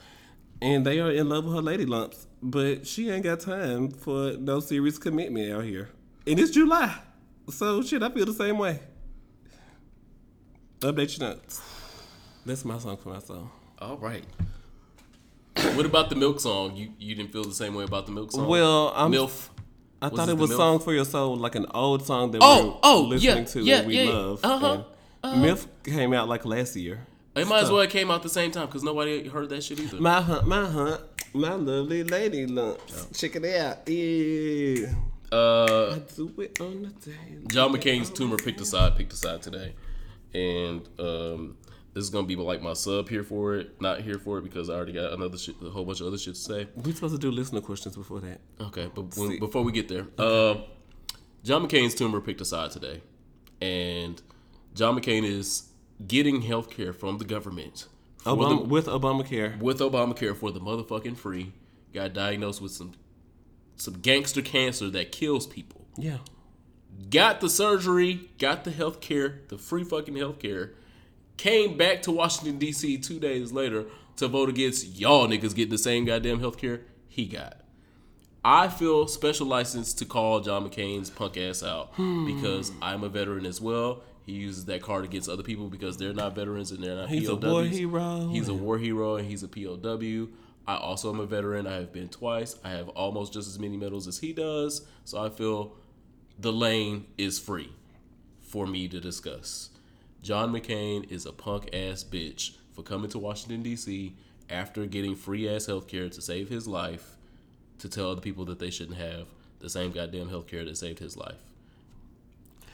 And they are in love with her lady lumps. But she ain't got time for no serious commitment out here. And it's July. So shit, I feel the same way. Update your notes. That's my song for my song. All right. What about the milk song? You you didn't feel the same way about the milk song? Well, I'm MILF. I Was thought it was MILF? "Song for Your Soul," like an old song that Oh, we were oh, listening yeah, to yeah, and we yeah, love. uh-huh, And MILF came out like last year. It might as well it came out the same time because nobody heard that shit either. My hunt, my hunt, my lovely lady lumps. Check it out, yeah. Uh, I do it on the day. John McCain's tumor picked a side, picked a side today, and um, this is gonna be like my sub here for it, not here for it because I already got another shit, a whole bunch of other shit to say. We're supposed to do listener questions before that. Okay, but when, before we get there, um, John McCain's tumor picked a side today, and John McCain is getting health care from the government for the- with Obamacare. with Obamacare for the motherfucking free. Got diagnosed with some some gangster cancer that kills people. Yeah. Got the surgery, got the health care, the free fucking health care. Came back to Washington D.C. two days later to vote against y'all niggas getting the same goddamn health care he got. I feel special license to call John McCain's punk ass out hmm. because I'm a veteran as well. He uses that card against other people because they're not veterans and they're not He's a war hero. He's a war hero and he's a POW. I also am a veteran. I have been twice. I have almost just as many medals as he does. So I feel the lane is free for me to discuss. John McCain is a punk ass bitch for coming to Washington, D.C. after getting free ass health care to save his life to tell other people that they shouldn't have the same goddamn health care that saved his life.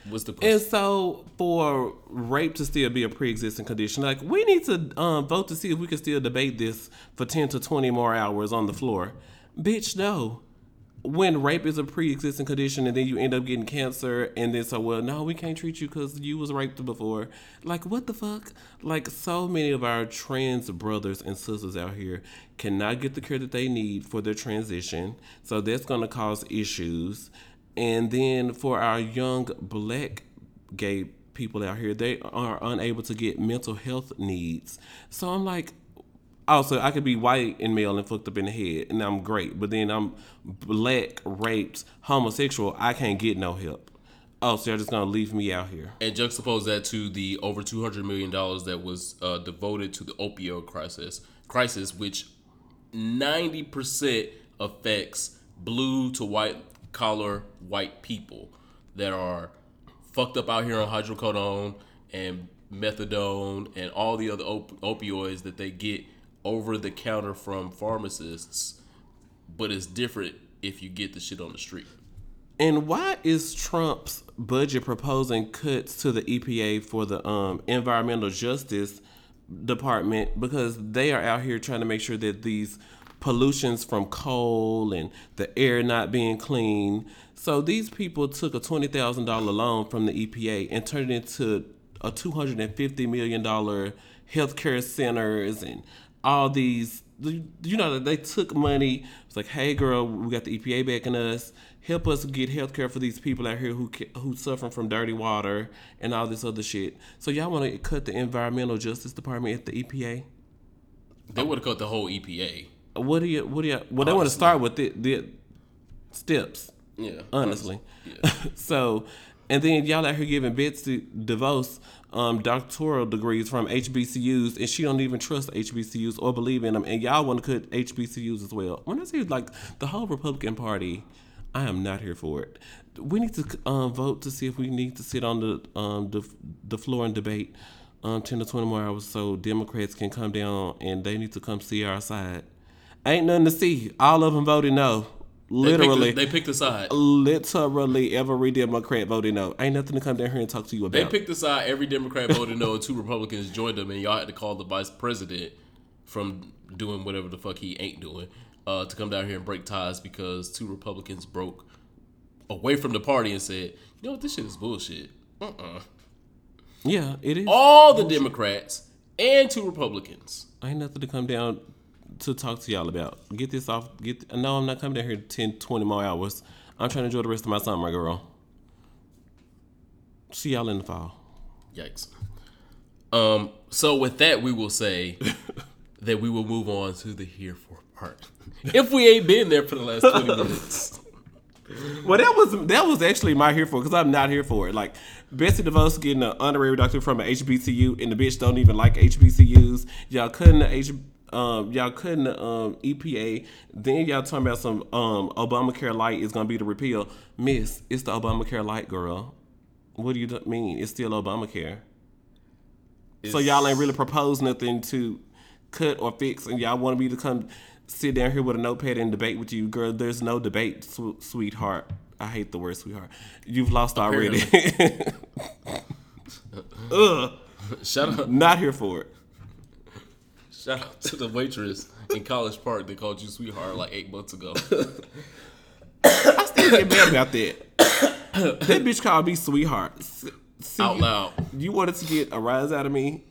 What's the question? And so, for rape to still be a pre-existing condition, like we need to um, vote to see if we can still debate this for ten to twenty more hours on the floor. Bitch, no. When rape is a pre-existing condition, and then you end up getting cancer, and then so well, no, we can't treat you because you was raped before. Like what the fuck? Like so many of our trans brothers and sisters out here cannot get the care that they need for their transition, so that's gonna cause issues. And then for our young black gay people out here, they are unable to get mental health needs. So I'm like, also I could be white and male and fucked up in the head, and I'm great. But then I'm black, raped, homosexual. I can't get no help. Oh, so you're just gonna leave me out here? and juxtapose that to the over two hundred million dollars that was uh, devoted to the opioid crisis, crisis which ninety percent affects blue to white collar white people that are fucked up out here on hydrocodone and methadone and all the other op- opioids that they get over the counter from pharmacists, but it's different if you get the shit on the street. And why is Trump's budget proposing cuts to the EPA for the um, environmental justice department? Because they are out here trying to make sure that these pollutions from coal and the air not being clean. So these people took a twenty thousand dollar loan from the EPA and turned it into a two hundred and fifty million dollar healthcare centers and all these. You know they took money. It's like, hey girl, we got the EPA backing us. Help us get healthcare for these people out here who who suffering from dirty water and all this other shit. So y'all want to cut the environmental justice department at the EPA? They would have cut the whole EPA. What do you? What do you? Well, they want to start with the, the steps. Yeah, honestly. Yeah. so, and then y'all out here giving Betsy DeVos um, doctoral degrees from HBCUs, and she don't even trust HBCUs or believe in them, and y'all want to cut HBCUs as well. When I say like the whole Republican Party, I am not here for it. We need to um, vote to see if we need to sit on the um, the, the floor and debate um, ten to twenty more hours, so Democrats can come down and they need to come see our side. Ain't nothing to see. All of them voted no. Literally, they picked, the, they picked side. Literally, every Democrat voted no. Ain't nothing to come down here and talk to you about. They picked the side. Every Democrat voted no, two Republicans joined them, and y'all had to call the vice president from doing whatever the fuck he ain't doing uh, to come down here and break ties because two Republicans broke away from the party and said, "You know what? This shit is bullshit." Uh uh Yeah, it is. All the Democrats and two Republicans. Ain't nothing to come down to talk to y'all about. Get this off. Get no, I'm not coming down here 10, 20 more hours. I'm trying to enjoy the rest of my summer, my girl. See y'all in the fall. Yikes. Um. So with that, we will say that we will move on to the here for part. if we ain't been there for the last twenty minutes. well, that was that was actually my here for because I'm not here for it. Like Betsy DeVos getting an honorary doctorate from an HBCU, and the bitch don't even like HBCUs. Y'all couldn't H um, y'all couldn't um, EPA. Then y'all talking about some um, Obamacare light is gonna be the repeal. Miss, it's the Obamacare light, girl. What do you mean? It's still Obamacare. It's... So y'all ain't really proposed nothing to cut or fix, and y'all want me to come sit down here with a notepad and debate with you, girl. There's no debate, sw- sweetheart. I hate the word sweetheart. You've lost already. Ugh. Shut up. Not here for it. Shout out to the waitress in College Park that called you sweetheart like eight months ago. I still get mad about that. that bitch called me sweetheart. See, out loud. You wanted to get a rise out of me,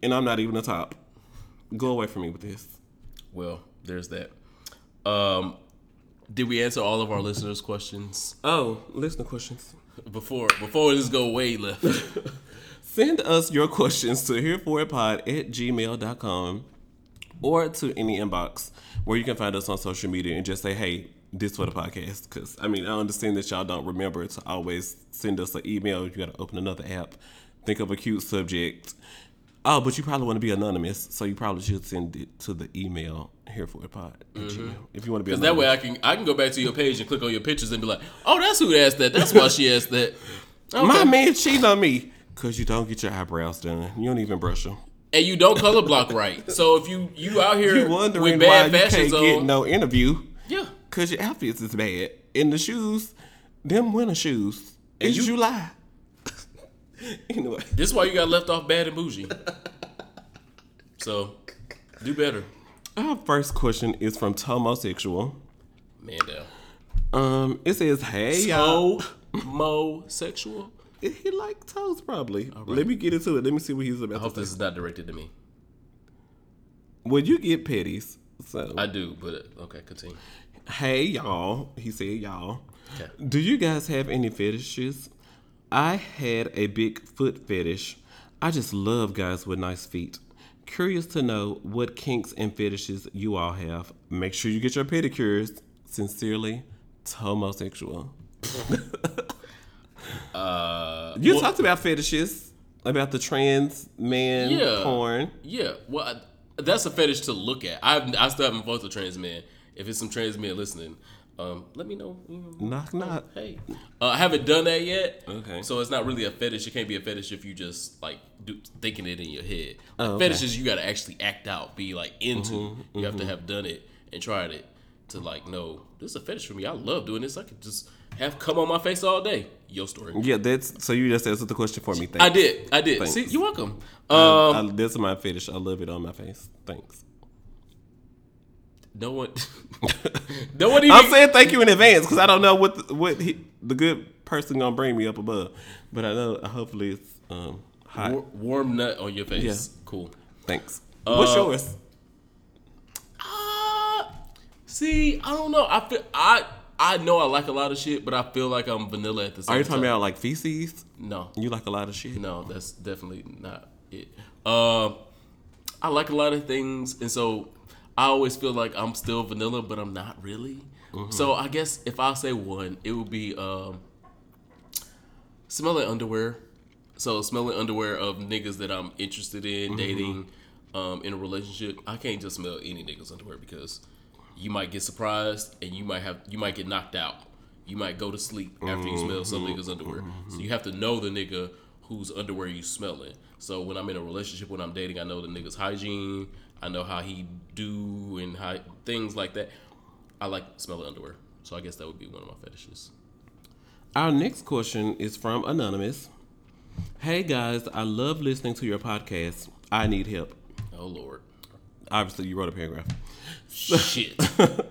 and I'm not even a top. Go away from me with this. Well, there's that. Um, did we answer all of our listeners' questions? Oh, listener questions. Before before this go way left. Send us your questions to hereforitpod at gmail.com or to any inbox where you can find us on social media and just say, hey, this for the podcast. Because, I mean, I understand that y'all don't remember to always send us an email. You got to open another app, think of a cute subject. Oh, but you probably want to be anonymous, so you probably should send it to the email here for a pod mm-hmm. if you want to be. Because that way, I can I can go back to your page and click on your pictures and be like, oh, that's who asked that. That's why she asked that. Okay. My man cheating on me because you don't get your eyebrows done. You don't even brush them and you don't color block right. So if you you out here you wondering with bad why you can't on, get no interview, yeah, because your outfits is bad. In the shoes, them winter shoes. It's you, July. anyway, this is why you got left off bad and Boujee. so do better. Our first question is from Tomosexual. Mandel. Um, it says, "Hey y'all." Homosexual. He like toes probably. Right. Let me get into it. Let me see what he's about. I hope this is not directed to me. Well, you get petties, so I do. But okay, continue. Hey y'all, he said y'all. Okay. Do you guys have any fetishes? I had a big foot fetish. I just love guys with nice feet. Curious to know what kinks and fetishes you all have. Make sure you get your pedicures. Sincerely, homosexual. Uh, you well, talked about fetishes, about the trans man yeah, porn. Yeah, well, I, that's a fetish to look at. I I still haven't fucked a trans man. If it's some trans man listening, Um, let me know. Mm, Knock knock. Hey, uh, I haven't done that yet. Okay. So it's not really a fetish. It can't be a fetish if you just like do, thinking it in your head. Oh, okay. Fetishes you got to actually act out, be like into. You have to have done it and tried it to like know this is a fetish for me. I love doing this. I could just have come on my face all day. Your story. Yeah, that's so you just answered the question for me. Thanks. I did. I did. Thanks. See, you're welcome. I- Um, I, that's my fetish. I love it on my face. Thanks. no one. no one even. I'm saying thank you in advance because I don't know what the, what he, the good person gonna bring me up above, but I know hopefully it's um hot. War- warm nut on your face. Yeah. Cool. Thanks. What's Uh, yours? Uh, see, I don't know. I feel I I know I like a lot of shit, but I feel like I'm vanilla at the same time. Are you time. talking about like feces? No, You like a lot of shit. no, that's definitely not it. Uh, I like a lot of things, and so I always feel like I'm still vanilla, but I'm not really. So I guess if I say one, it would be um, smelling underwear. So smelling underwear of niggas that I'm interested in dating, um, in a relationship. I can't just smell any niggas underwear because you might get surprised and you might have you might get knocked out. You might go to sleep after you smell some mm-hmm. niggas underwear. Mm-hmm. So you have to know the nigga whose underwear you smelling. So when I'm in a relationship, when I'm dating, I know the nigga's hygiene. I know how he do and how things like that. I like smelling underwear. So I guess that would be one of my fetishes. Our next question is from Anonymous. Hey guys, I love listening to your podcast. I need help. Oh lord. Obviously, you wrote a paragraph. Shit.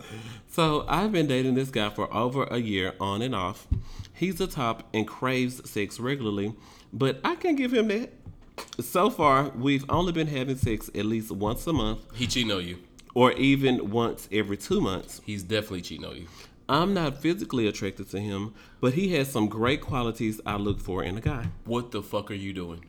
So I've been dating this guy for over a year on and off. He's a top and craves sex regularly, but I can't give him that. So far, we've only been having sex at least once a month he cheating on you. or even once every two months. He's definitely cheating on you. I'm not physically attracted to him, but he has some great qualities I look for in a guy. What the fuck are you doing?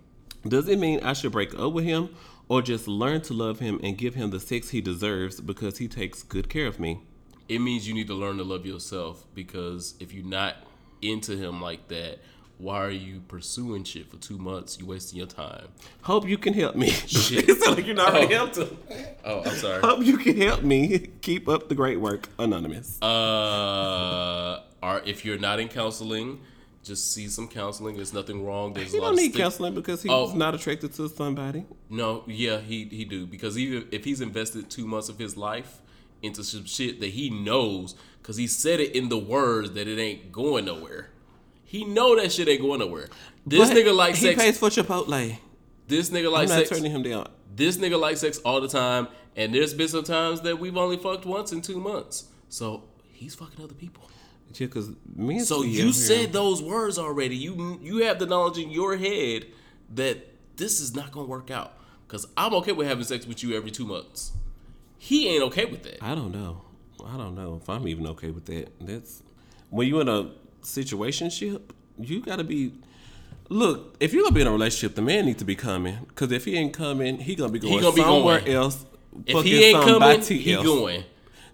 Does it mean I should break up with him or just learn to love him and give him the sex he deserves because he takes good care of me? It means you need to learn to love yourself because if you're not into him like that, why are you pursuing shit for two months? You wasting your time. Hope you can help me. Shit. it like you're not Oh. helped him. Oh, I'm sorry. Hope you can help me. Keep up the great work, Anonymous. Uh, or if you're not in counseling, just see some counseling. There's nothing wrong. There's he a lot don't need stig- counseling because he's Oh. not attracted to somebody. No, yeah, he he do because even if he's invested two months of his life into some shit that he knows, because he said it in the words that it ain't going nowhere. He know that shit ain't going nowhere. This But nigga like he sex. pays for Chipotle. this nigga I'm like not sex. turning him down. This nigga like sex all the time, and there's been some times that we've only fucked once in two months. So he's fucking other people. Yeah, because me and So you said here- those words already. You you have the knowledge in your head that this is not gonna work out. Cause I'm okay with having sex with you every two months. He ain't okay with that. I don't know. I don't know if I'm even okay with that. That's when you in a situationship, you gotta be. Look, if you're gonna be in a relationship, the man needs to be coming. Cause if he ain't coming, he gonna be going gonna be somewhere going. else. If he ain't coming, he else. going.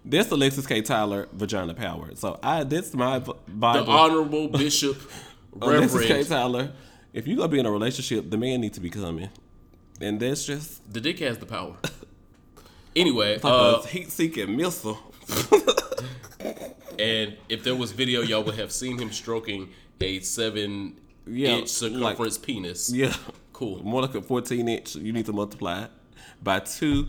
That's Alexyss K. Tyler, vagina power. So I, that's my v- The honorable Bishop Reverend Alexyss K. Tyler. If you're gonna be in a relationship, the man needs to be coming, and that's just The dick has the power. Anyway, like uh, heat-seeking missile. and if there was video, y'all would have seen him stroking a seven Yeah, inch circumference penis. Yeah. Cool. More like a 14 inch. You need to multiply it by two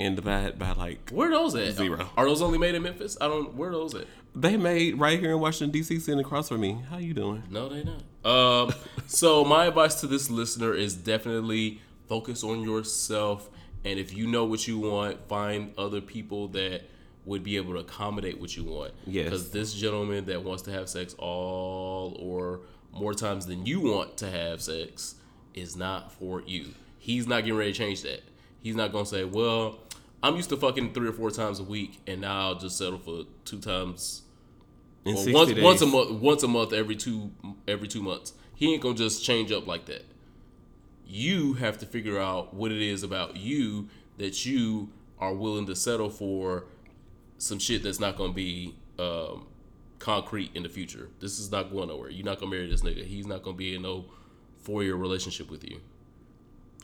and divide by like. Where are those at? Zero. Are those only made in Memphis? I don't. Where are those at? They made right here in Washington D.C. sitting across from me. How you doing? No, they not. Um, so my advice to this listener is definitely focus on yourself, and if you know what you want, find other people that would be able to accommodate what you want. Yes. Because this gentleman that wants to have sex all or more times than you want to have sex is not for you. He's not getting ready to change that. He's not gonna say, "Well, I'm used to fucking three or four times a week, and now I'll just settle for two times In well, 60 once, days. once a month, once a month, every two every two months. He ain't gonna just change up like that. You have to figure out what it is about you that you are willing to settle for some shit that's not gonna be um, concrete in the future. This is not going nowhere. You're not gonna marry this nigga. He's not gonna be in no four year relationship with you.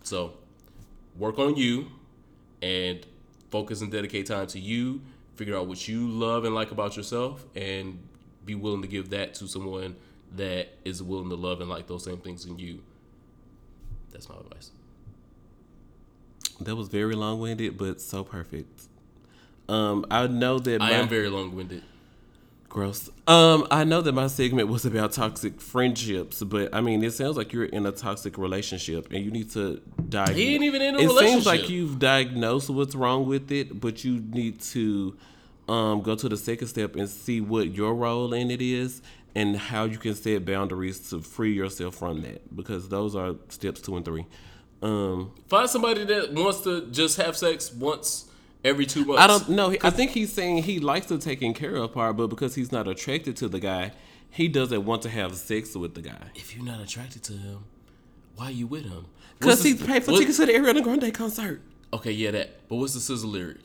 So work on you and focus and dedicate time to you. figure out what you love and like about yourself, and be willing to give that to someone that is willing to love and like those same things in you. That's my advice. That was very long winded, but so perfect. Um, I know that I my, am very long winded. Gross. Um, I know that my segment was about toxic friendships, but I mean, it sounds like you're in a toxic relationship, and you need to diagnose. He ain't even in a it relationship. seems like you've diagnosed what's wrong with it, but you need to um, go to the second step and see what your role in it is and how you can set boundaries to free yourself from that, because those are steps two and three. Um, Find somebody that wants to just have sex once every two months. I don't know. I think he's saying he likes the taking care of part, but because he's not attracted to the guy, he doesn't want to have sex with the guy. If you're not attracted to him, why are you with him? Because What's he the- paid for what- tickets to the Ariana Grande concert. Okay, yeah, that. But what's the SZA lyric?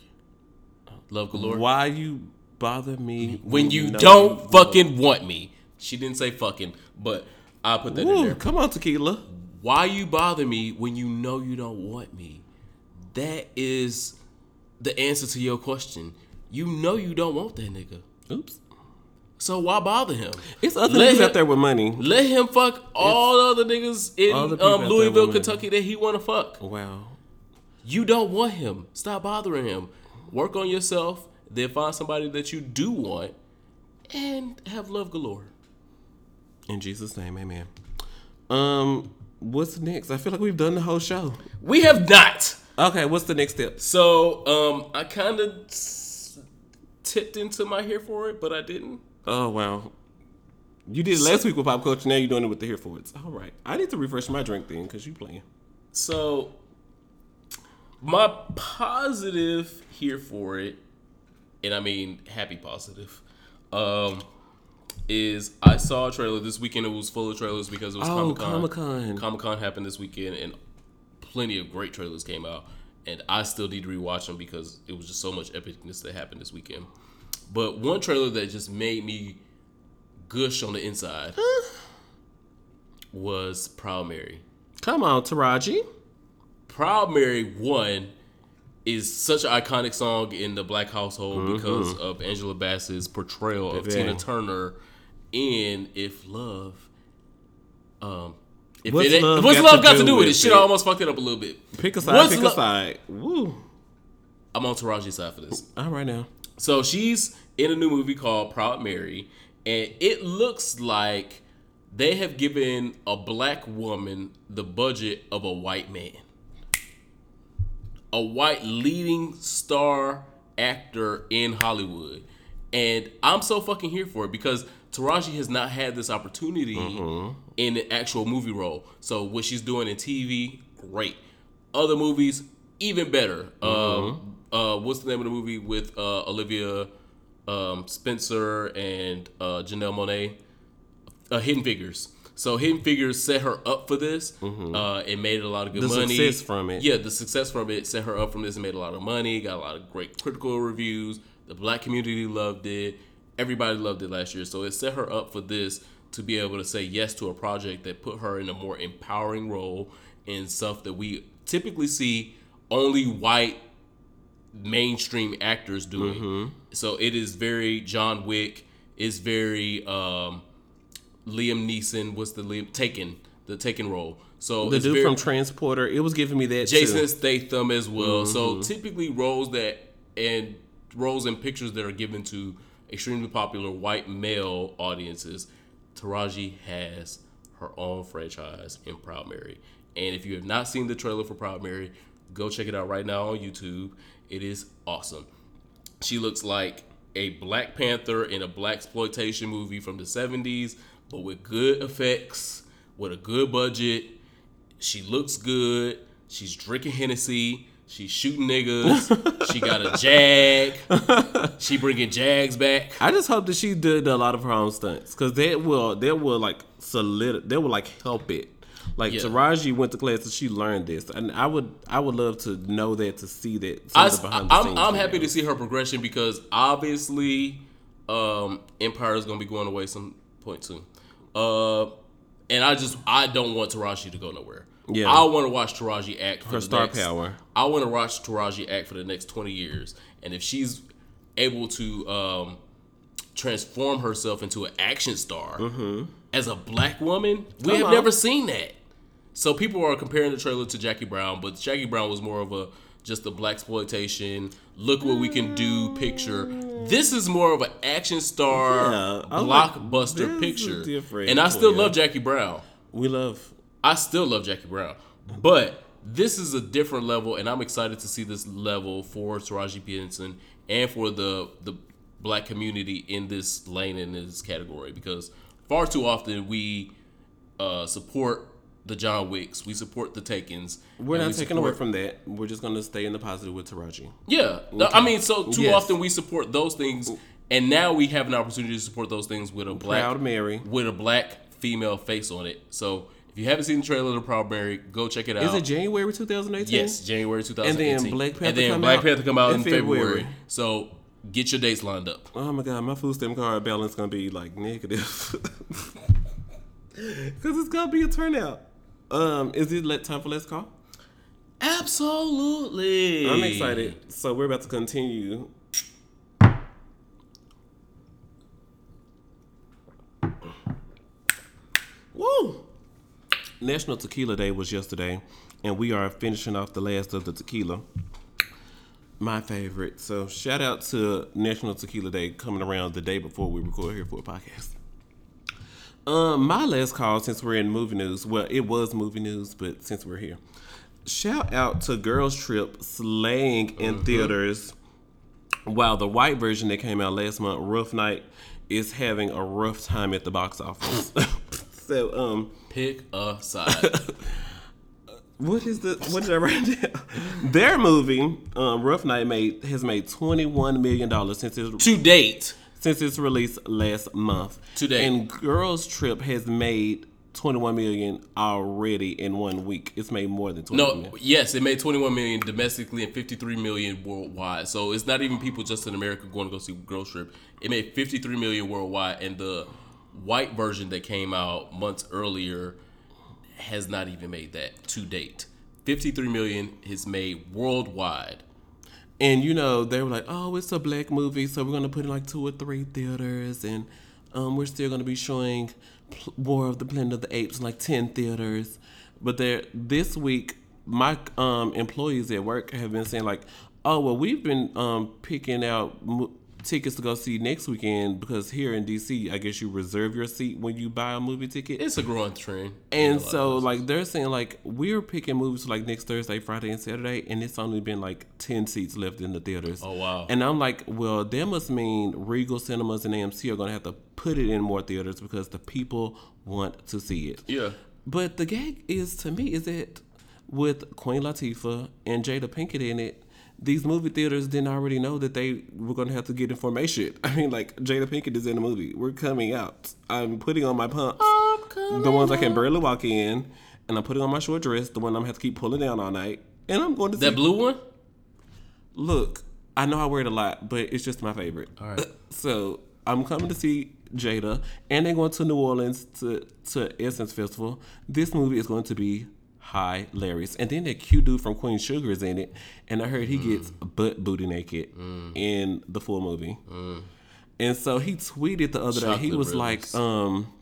Love galore. Why you bother me When you don't fucking want me. She didn't say fucking, but I'll put that in there. come on, tequila. Why you bother me when you know you don't want me? That is the answer to your question. You know you don't want that nigga. Oops. So why bother him? It's other Let niggas him- out there with money. Let him fuck all the other niggas in All the people out um, Louisville. Kentucky that he want to fuck. Wow. You don't want him. Stop bothering him. Work on yourself. Then find somebody that you do want, and have love galore. In Jesus' name, amen. Um, what's next? I feel like we've done the whole show. We have not. Okay, what's the next step? So um, I kind of tipped into my here for it, but I didn't. Oh wow. You did it last week with pop culture. Now you're doing it with the here for it. All right. I need to refresh my drink then because you playing. So my positive here for it, and I mean happy positive, um, is I saw a trailer this weekend. It was full of trailers because it was Oh, Comic Con. Comic Con happened this weekend, and plenty of great trailers came out. And I still need to rewatch them because it was just so much epicness that happened this weekend. But one trailer that just made me gush on the inside was Proud Mary. Come on, Taraji. Proud Mary 1 is such an iconic song in the black household because of Angela Bassett's portrayal of Tina Turner in If Love. Um, if What's it love what's got love to got do to do with with it? Shit. I almost fucked it up a little bit. Pick a side. What's pick lo- a side. Woo. I'm on Taraji's side for this. All right now. So she's in a new movie called Proud Mary, and it looks like they have given a black woman the budget of a white man. A white leading star actor in Hollywood. And I'm so fucking here for it because Taraji has not had this opportunity in an actual movie role. So what she's doing in TV, great. Other movies, even better. Um, uh, what's the name of the movie with uh, Olivia um, Spencer and uh, Janelle Monáe? Uh, Hidden Figures. So Hidden Figures set her up for this. Uh, it made a lot of good The money. success from it. Yeah, the success from it set her up from this and made a lot of money. Got a lot of great critical reviews. The black community loved it. Everybody loved it last year. So it set her up for this to be able to say yes to a project that put her in a more empowering role in stuff that we typically see only white mainstream actors doing. Mm-hmm. So it is very John Wick. It's very um, Liam Neeson. What's the Liam Taken? The Taken role. So The it's dude very, from Transporter. It was giving me that Jason too. Statham as well. So Mm-hmm. typically roles that and roles and pictures that are given to extremely popular white male audiences, Taraji has her own franchise in Proud Mary. And if you have not seen the trailer for Proud Mary, go check it out right now on YouTube. It is awesome. She looks like a Black Panther in a blaxploitation movie from the 70s, but with good effects, with a good budget. She looks good. She's drinking Hennessy. She's shooting niggas. she got a jag. She bringing jags back. I just hope that she did a lot of her own stunts because that will that will like solid that will like help it. Like Yeah. Taraji went to class and she learned this, and I would I would love to know that to see that. I, the I'm I'm happy to see her progression because obviously um, Empire is going to be going away some point soon. Uh, and I just I don't want Taraji to go nowhere. Yeah. I want to watch Taraji act for Her the star next, power. I want to watch Taraji act for the next 20 years. And if she's able to um, transform herself into an action star as a black woman. We Come have on. never seen that. So people are comparing the trailer to Jackie Brown, but Jackie Brown was more of a just a blaxploitation. Look what we can do picture. This is more of an action star Yeah, I like- blockbuster picture, and I still yeah. love Jackie Brown. We love. I still love Jackie Brown, but this is a different level, and I'm excited to see this level for Taraji P Henson and for the the black community in this lane in this category because far too often we uh, support the John Wicks, we support the Takens. We're not we taking away from that. We're just gonna stay in the positive with Taraji. Yeah, No, I mean, so too Yes. often we support those things, and now we have an opportunity to support those things with a black Proud Mary. with a black female face on it. So if you haven't seen the trailer of Proud Mary, go check it out. Is it January 2018? Yes, January 2018. And then Black Panther And then come Black out Panther come out in, in February. February. So get your dates lined up. Oh my god, my food stamp card balance gonna be like negative. Cause it's gonna be a turnout. Um, is it let time for let's call? Absolutely. I'm excited. So we're about to continue. Woo! National Tequila Day was yesterday, and we are finishing off the last of the tequila. My favorite. So shout out to National Tequila Day coming around the day before we record here for a podcast. Um, my last call since we're in movie news. Well, it was movie news, but since we're here, shout out to Girls Trip slaying in theaters. While the white version that came out last month, Rough Night, is having a rough time at the box office. so, um, Pick a side. what is the what did I write down? Their movie, um, Rough Night, made has made twenty one million dollars since its to date. since its release last month. Today. and Girls Trip has made twenty one million already in one week. It's made more than twenty No, million. yes, it made 21 million domestically and 53 million worldwide. So it's not even people just in America going to go see Girl Trip. It made 53 million worldwide, and the white version that came out months earlier has not even made that to date. 53 million has made worldwide. And you know, they were like, "Oh, it's a black movie, so we're gonna put in like two or three theaters, and um, we're still gonna be showing War of the Planet of the Apes in like ten theaters." But there, this week, my um, employees at work have been saying like, "Oh, well, we've been um, picking out mo- tickets to go see next weekend because here in DC, I guess you reserve your seat when you buy a movie ticket." It's a growing trend. And in a lot of so, like, they're saying, like, we're picking movies like next Thursday, Friday, and Saturday, and it's only been like 10 seats left in the theaters. Oh, wow. And I'm like, well, that must mean Regal Cinemas and AMC are going to have to put it in more theaters because the people want to see it. yeah. But the gag is, to me, is that with Queen Latifah and Jada Pinkett in it, these movie theaters didn't already know that they were going to have to get information. I mean, like, Jada Pinkett is in the movie. We're coming out. I'm putting on my pumps the ones I can barely walk in, and I'm putting on my short dress, the one I'm gonna have to keep pulling down all night, and I'm going to see. That blue one? Look, I know I wear it a lot, but it's just my favorite. All right. So I'm coming to see Jada, and they're going to New Orleans to to Essence Festival. This movie is going to be hilarious, and then that cute dude from Queen Sugar is in it, and I heard he gets butt booty naked in the full movie. And so he tweeted the other day. He Chocolate was like, um,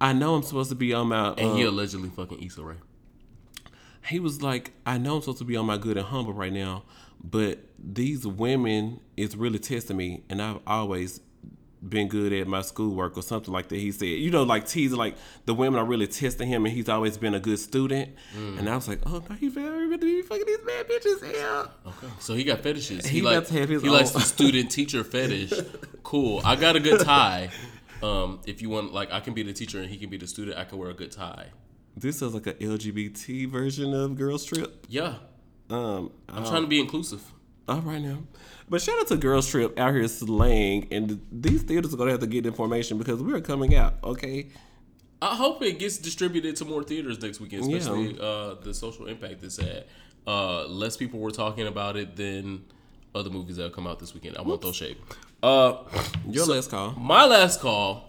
"I know I'm supposed to be on my." And um, he allegedly fucking Issa Rae. he was like, I know I'm supposed to be on my good and humble right now, but these women is really testing me, and I've always been good at my schoolwork or something like that. He said, you know, like teasing, like the women are really testing him, and he's always been a good student. And I was like, oh no, he very fucking these bad bitches. Yeah. Okay. So he got fetishes. He like, have his he likes the student teacher fetish. Cool. I got a good tie. Um, if you want, like, I can be the teacher and he can be the student. I can wear a good tie. This is like a LGBT version of Girls Trip. Yeah, Um, I'm trying to be inclusive. All right now. But shout out to Girls Trip out here slaying, and these theaters are gonna have to get information because we're coming out. Okay, I hope it gets distributed to more theaters next weekend, Yeah. especially uh, the social impact it's had. Uh, less people were talking about it than other movies that have come out this weekend. I won't throw shade. Uh, your last call. my last call.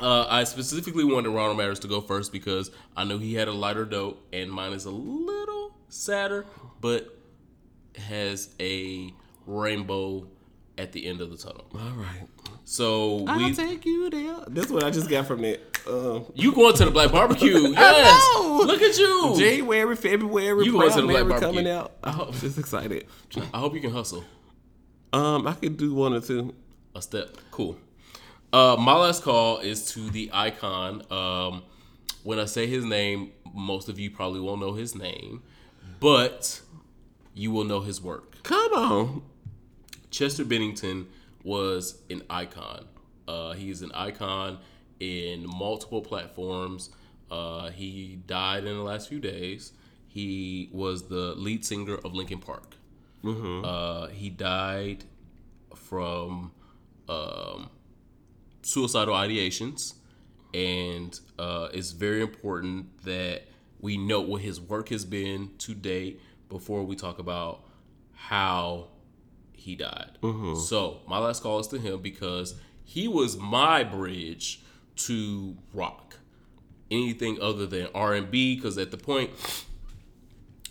Uh, I specifically wanted Ronald Matters to go first because I knew he had a lighter note, and mine is a little sadder, but has a rainbow at the end of the tunnel. All right. So I'll we take you there. That's what I just got from it. Uh, you going to the black barbecue? Yes. Look at you. January, February, You going to the Black Barbecue. coming out. I'm just excited. I hope you can hustle. Um, I could do one or two. a step. Cool. Uh, my last call is to the icon. Um, when I say his name, most of you probably won't know his name, but you will know his work. Come on. Chester Bennington was an icon. Uh, he's an icon in multiple platforms. Uh, he died in the last few days. He was the lead singer of Linkin Park. Uh, he died from um, suicidal ideations, and uh, it's very important that we note what his work has been to date before we talk about how he died. Mm-hmm. So my last call is to him because he was my bridge to rock. Anything other than R and B, because at the point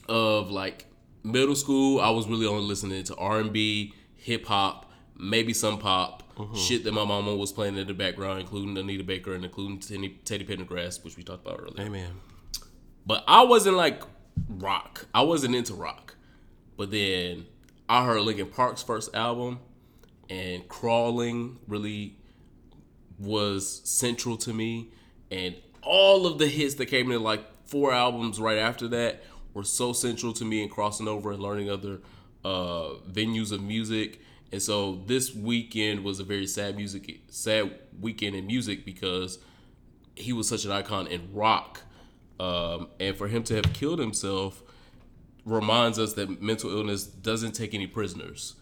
of like middle school, I was really only listening to R and B, hip hop, maybe some pop, mm-hmm. shit that my mama was playing in the background, including Anita Baker and including Teddy, Teddy Pendergrass, which we talked about earlier. Amen. But I wasn't like rock. I wasn't into rock. But then I heard Linkin Park's first album, and Crawling really was central to me. And all of the hits that came in, like four albums right after that, were so central to me in crossing over and learning other uh, venues of music. And so this weekend was a very sad music, sad weekend in music because he was such an icon in rock. Um, and for him to have killed himself reminds us that mental illness doesn't take any prisoners.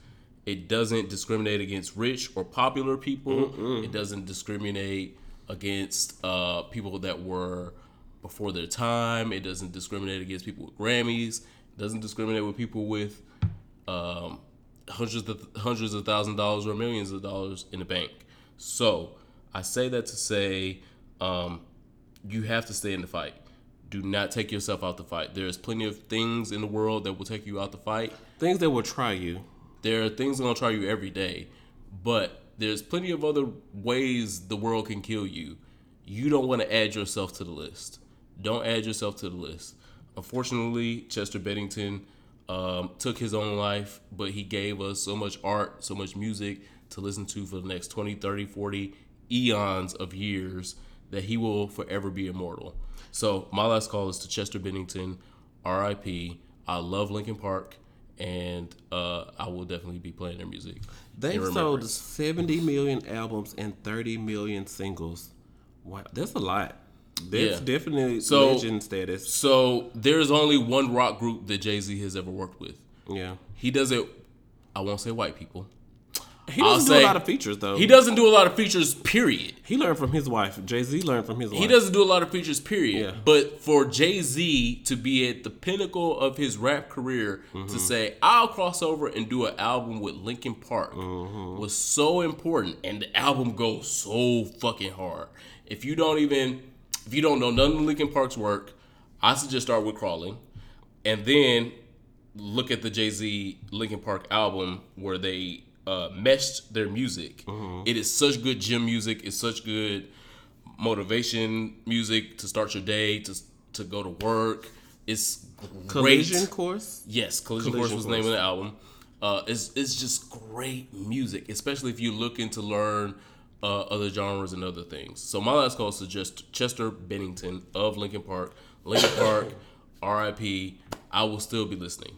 It doesn't discriminate against rich or popular people. It doesn't discriminate against uh, people that were before their time. It doesn't discriminate against people with Grammys. It doesn't discriminate with people with um, hundreds of hundreds of thousand dollars or millions of dollars in the bank. So I say that to say um, you have to stay in the fight. Do not take yourself out the fight. There's plenty of things in the world that will take you out the fight. Things that will try you. There are things gonna try you every day, but there's plenty of other ways the world can kill you. You don't want to add yourself to the list. Don't add yourself to the list. Unfortunately, Chester Bennington um, took his own life, but he gave us so much art, so much music to listen to for the next 20, 30, 40 eons of years that he will forever be immortal. So, my last call is to Chester Bennington, RIP. I love Linkin Park, and uh, I will definitely be playing their music. They in sold remembrance. 70 million albums and 30 million singles. Wow, that's a lot. That's Yeah. definitely So- legend status. So, there's only one rock group that Jay Z has ever worked with. Yeah. He doesn't, I won't say white people. He I'll doesn't do say- a lot of features though. He doesn't do a lot of features, period. He learned from his wife. Jay Z learned from his wife. He doesn't do a lot of features, period. Yeah. But for Jay Z to be at the pinnacle of his rap career Mm-hmm. to say, I'll cross over and do an album with Linkin Park Mm-hmm. was so important. And the album goes so fucking hard. If you don't even, if you don't know none of Linkin Park's work, I suggest start with Crawling. And then look at the Jay Z Linkin Park album where they uh, meshed their music. It is such good gym music. It's such good motivation music to start your day, to to go to work. It's great. Collision course. Yes, Collision, Course Collision was the name of the album. Uh, it's it's just great music, especially if you're looking to learn uh, other genres and other things. So my last call is just Chester Bennington of Linkin Park. Linkin Park, R.I.P. I will still be listening.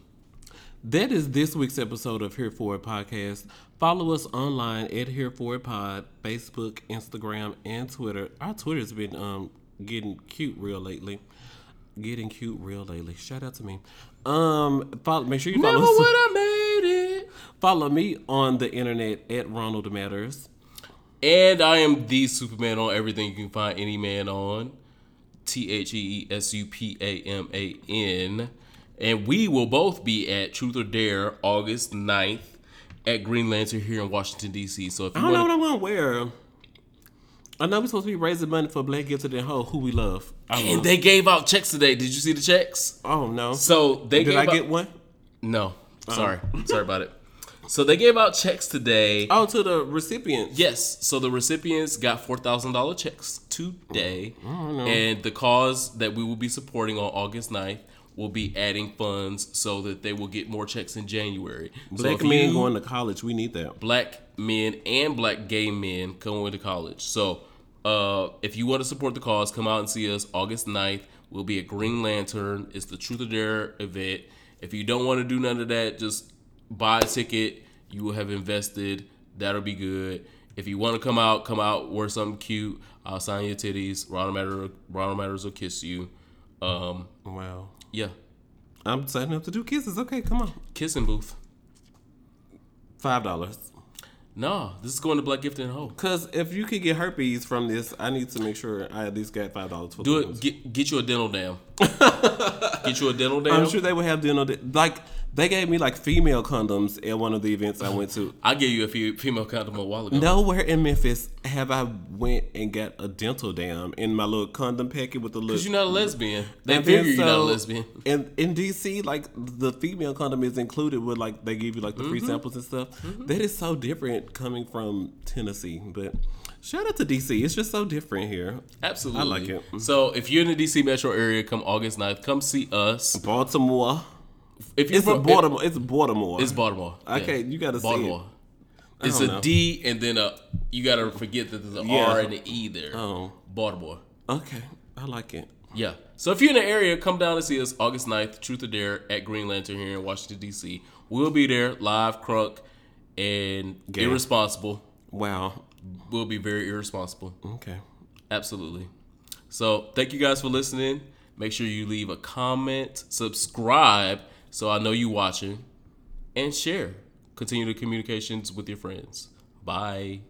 That is this week's episode of Here For It Podcast. Follow us online at Here For It Pod, Facebook, Instagram, and Twitter. Our Twitter's been um getting cute real lately. Getting cute real lately. Shout out to me. Um, follow, make sure you follow Never would I made it. Follow me on the internet at Ronald Matters. And I am Thee Supaman on everything you can find any man on. T H E E S U P A M A N. And we will both be at Truth or Dare August 9th at Green Lantern here in Washington, D.C. So if I don't know what I'm gonna wear. I know we're supposed to be raising money for Black Gifted and Whole, who we love. And they gave out checks today. Did you see the checks? oh no. So they Did I out- get one? No. Oh. Sorry. Sorry about it. So they gave out checks today. Oh, to the recipients. Yes. So the recipients got four thousand dollar checks today, mm, and the cause that we will be supporting on August 9th will be adding funds so that they will get more checks in January. Black if men you- going to college, we need that. black men and black gay men going to college. So uh, if you want to support the cause, come out and see us August 9th. We'll be at Green Lantern. It's the Truth or Dare event. If you don't want to do none of that, just buy a ticket. You will have invested. That'll be good. If you want to come out, come out, wear something cute. I'll sign your titties. Ronald Matters, Ronald Matters will kiss you. Um, Wow. Yeah, I'm signing up to do kisses. Okay, come on. kissing booth. Five dollars. No, this is going to Black Gifted and Hope. Cause if you could get herpes from this, I need to make sure I at least got five dollars for Do it. Get get you a dental dam. get you a dental dam. I'm sure they would have dental. Like they gave me like female condoms at one of the events I went to. I gave you a few female condom a while ago. Nowhere in Memphis have I went and got a dental dam in my little condom packet with the little. Cause you're not a lesbian. They figure then you're not a so- lesbian. And in DC, like the female condom is included with like they give you like the free Mm-hmm. samples and stuff. That is so different coming from Tennessee. But shout out to DC. It's just so different here. Absolutely. I like it. So if you're in the DC metro area, come August 9th, come see us. Baltimore. If you're It's a from Baltimore. It's Baltimore. it's Baltimore. I Yeah. can't- you gotta say it. Baltimore. It's don't a know. D and then a. You gotta forget that there's an Yeah. R and an E there. Oh. Baltimore. Okay, I like it. Yeah. So if you're in the area, come down and see us August 9th, Truth or Dare at Green Lantern here in Washington, D.C. We'll be there live, crunk, and Gay. irresponsible. Wow. We'll be very irresponsible. Okay. Absolutely. So thank you guys for listening. Make sure you leave a comment, subscribe so I know you watching, and share. Continue the communications with your friends. Bye.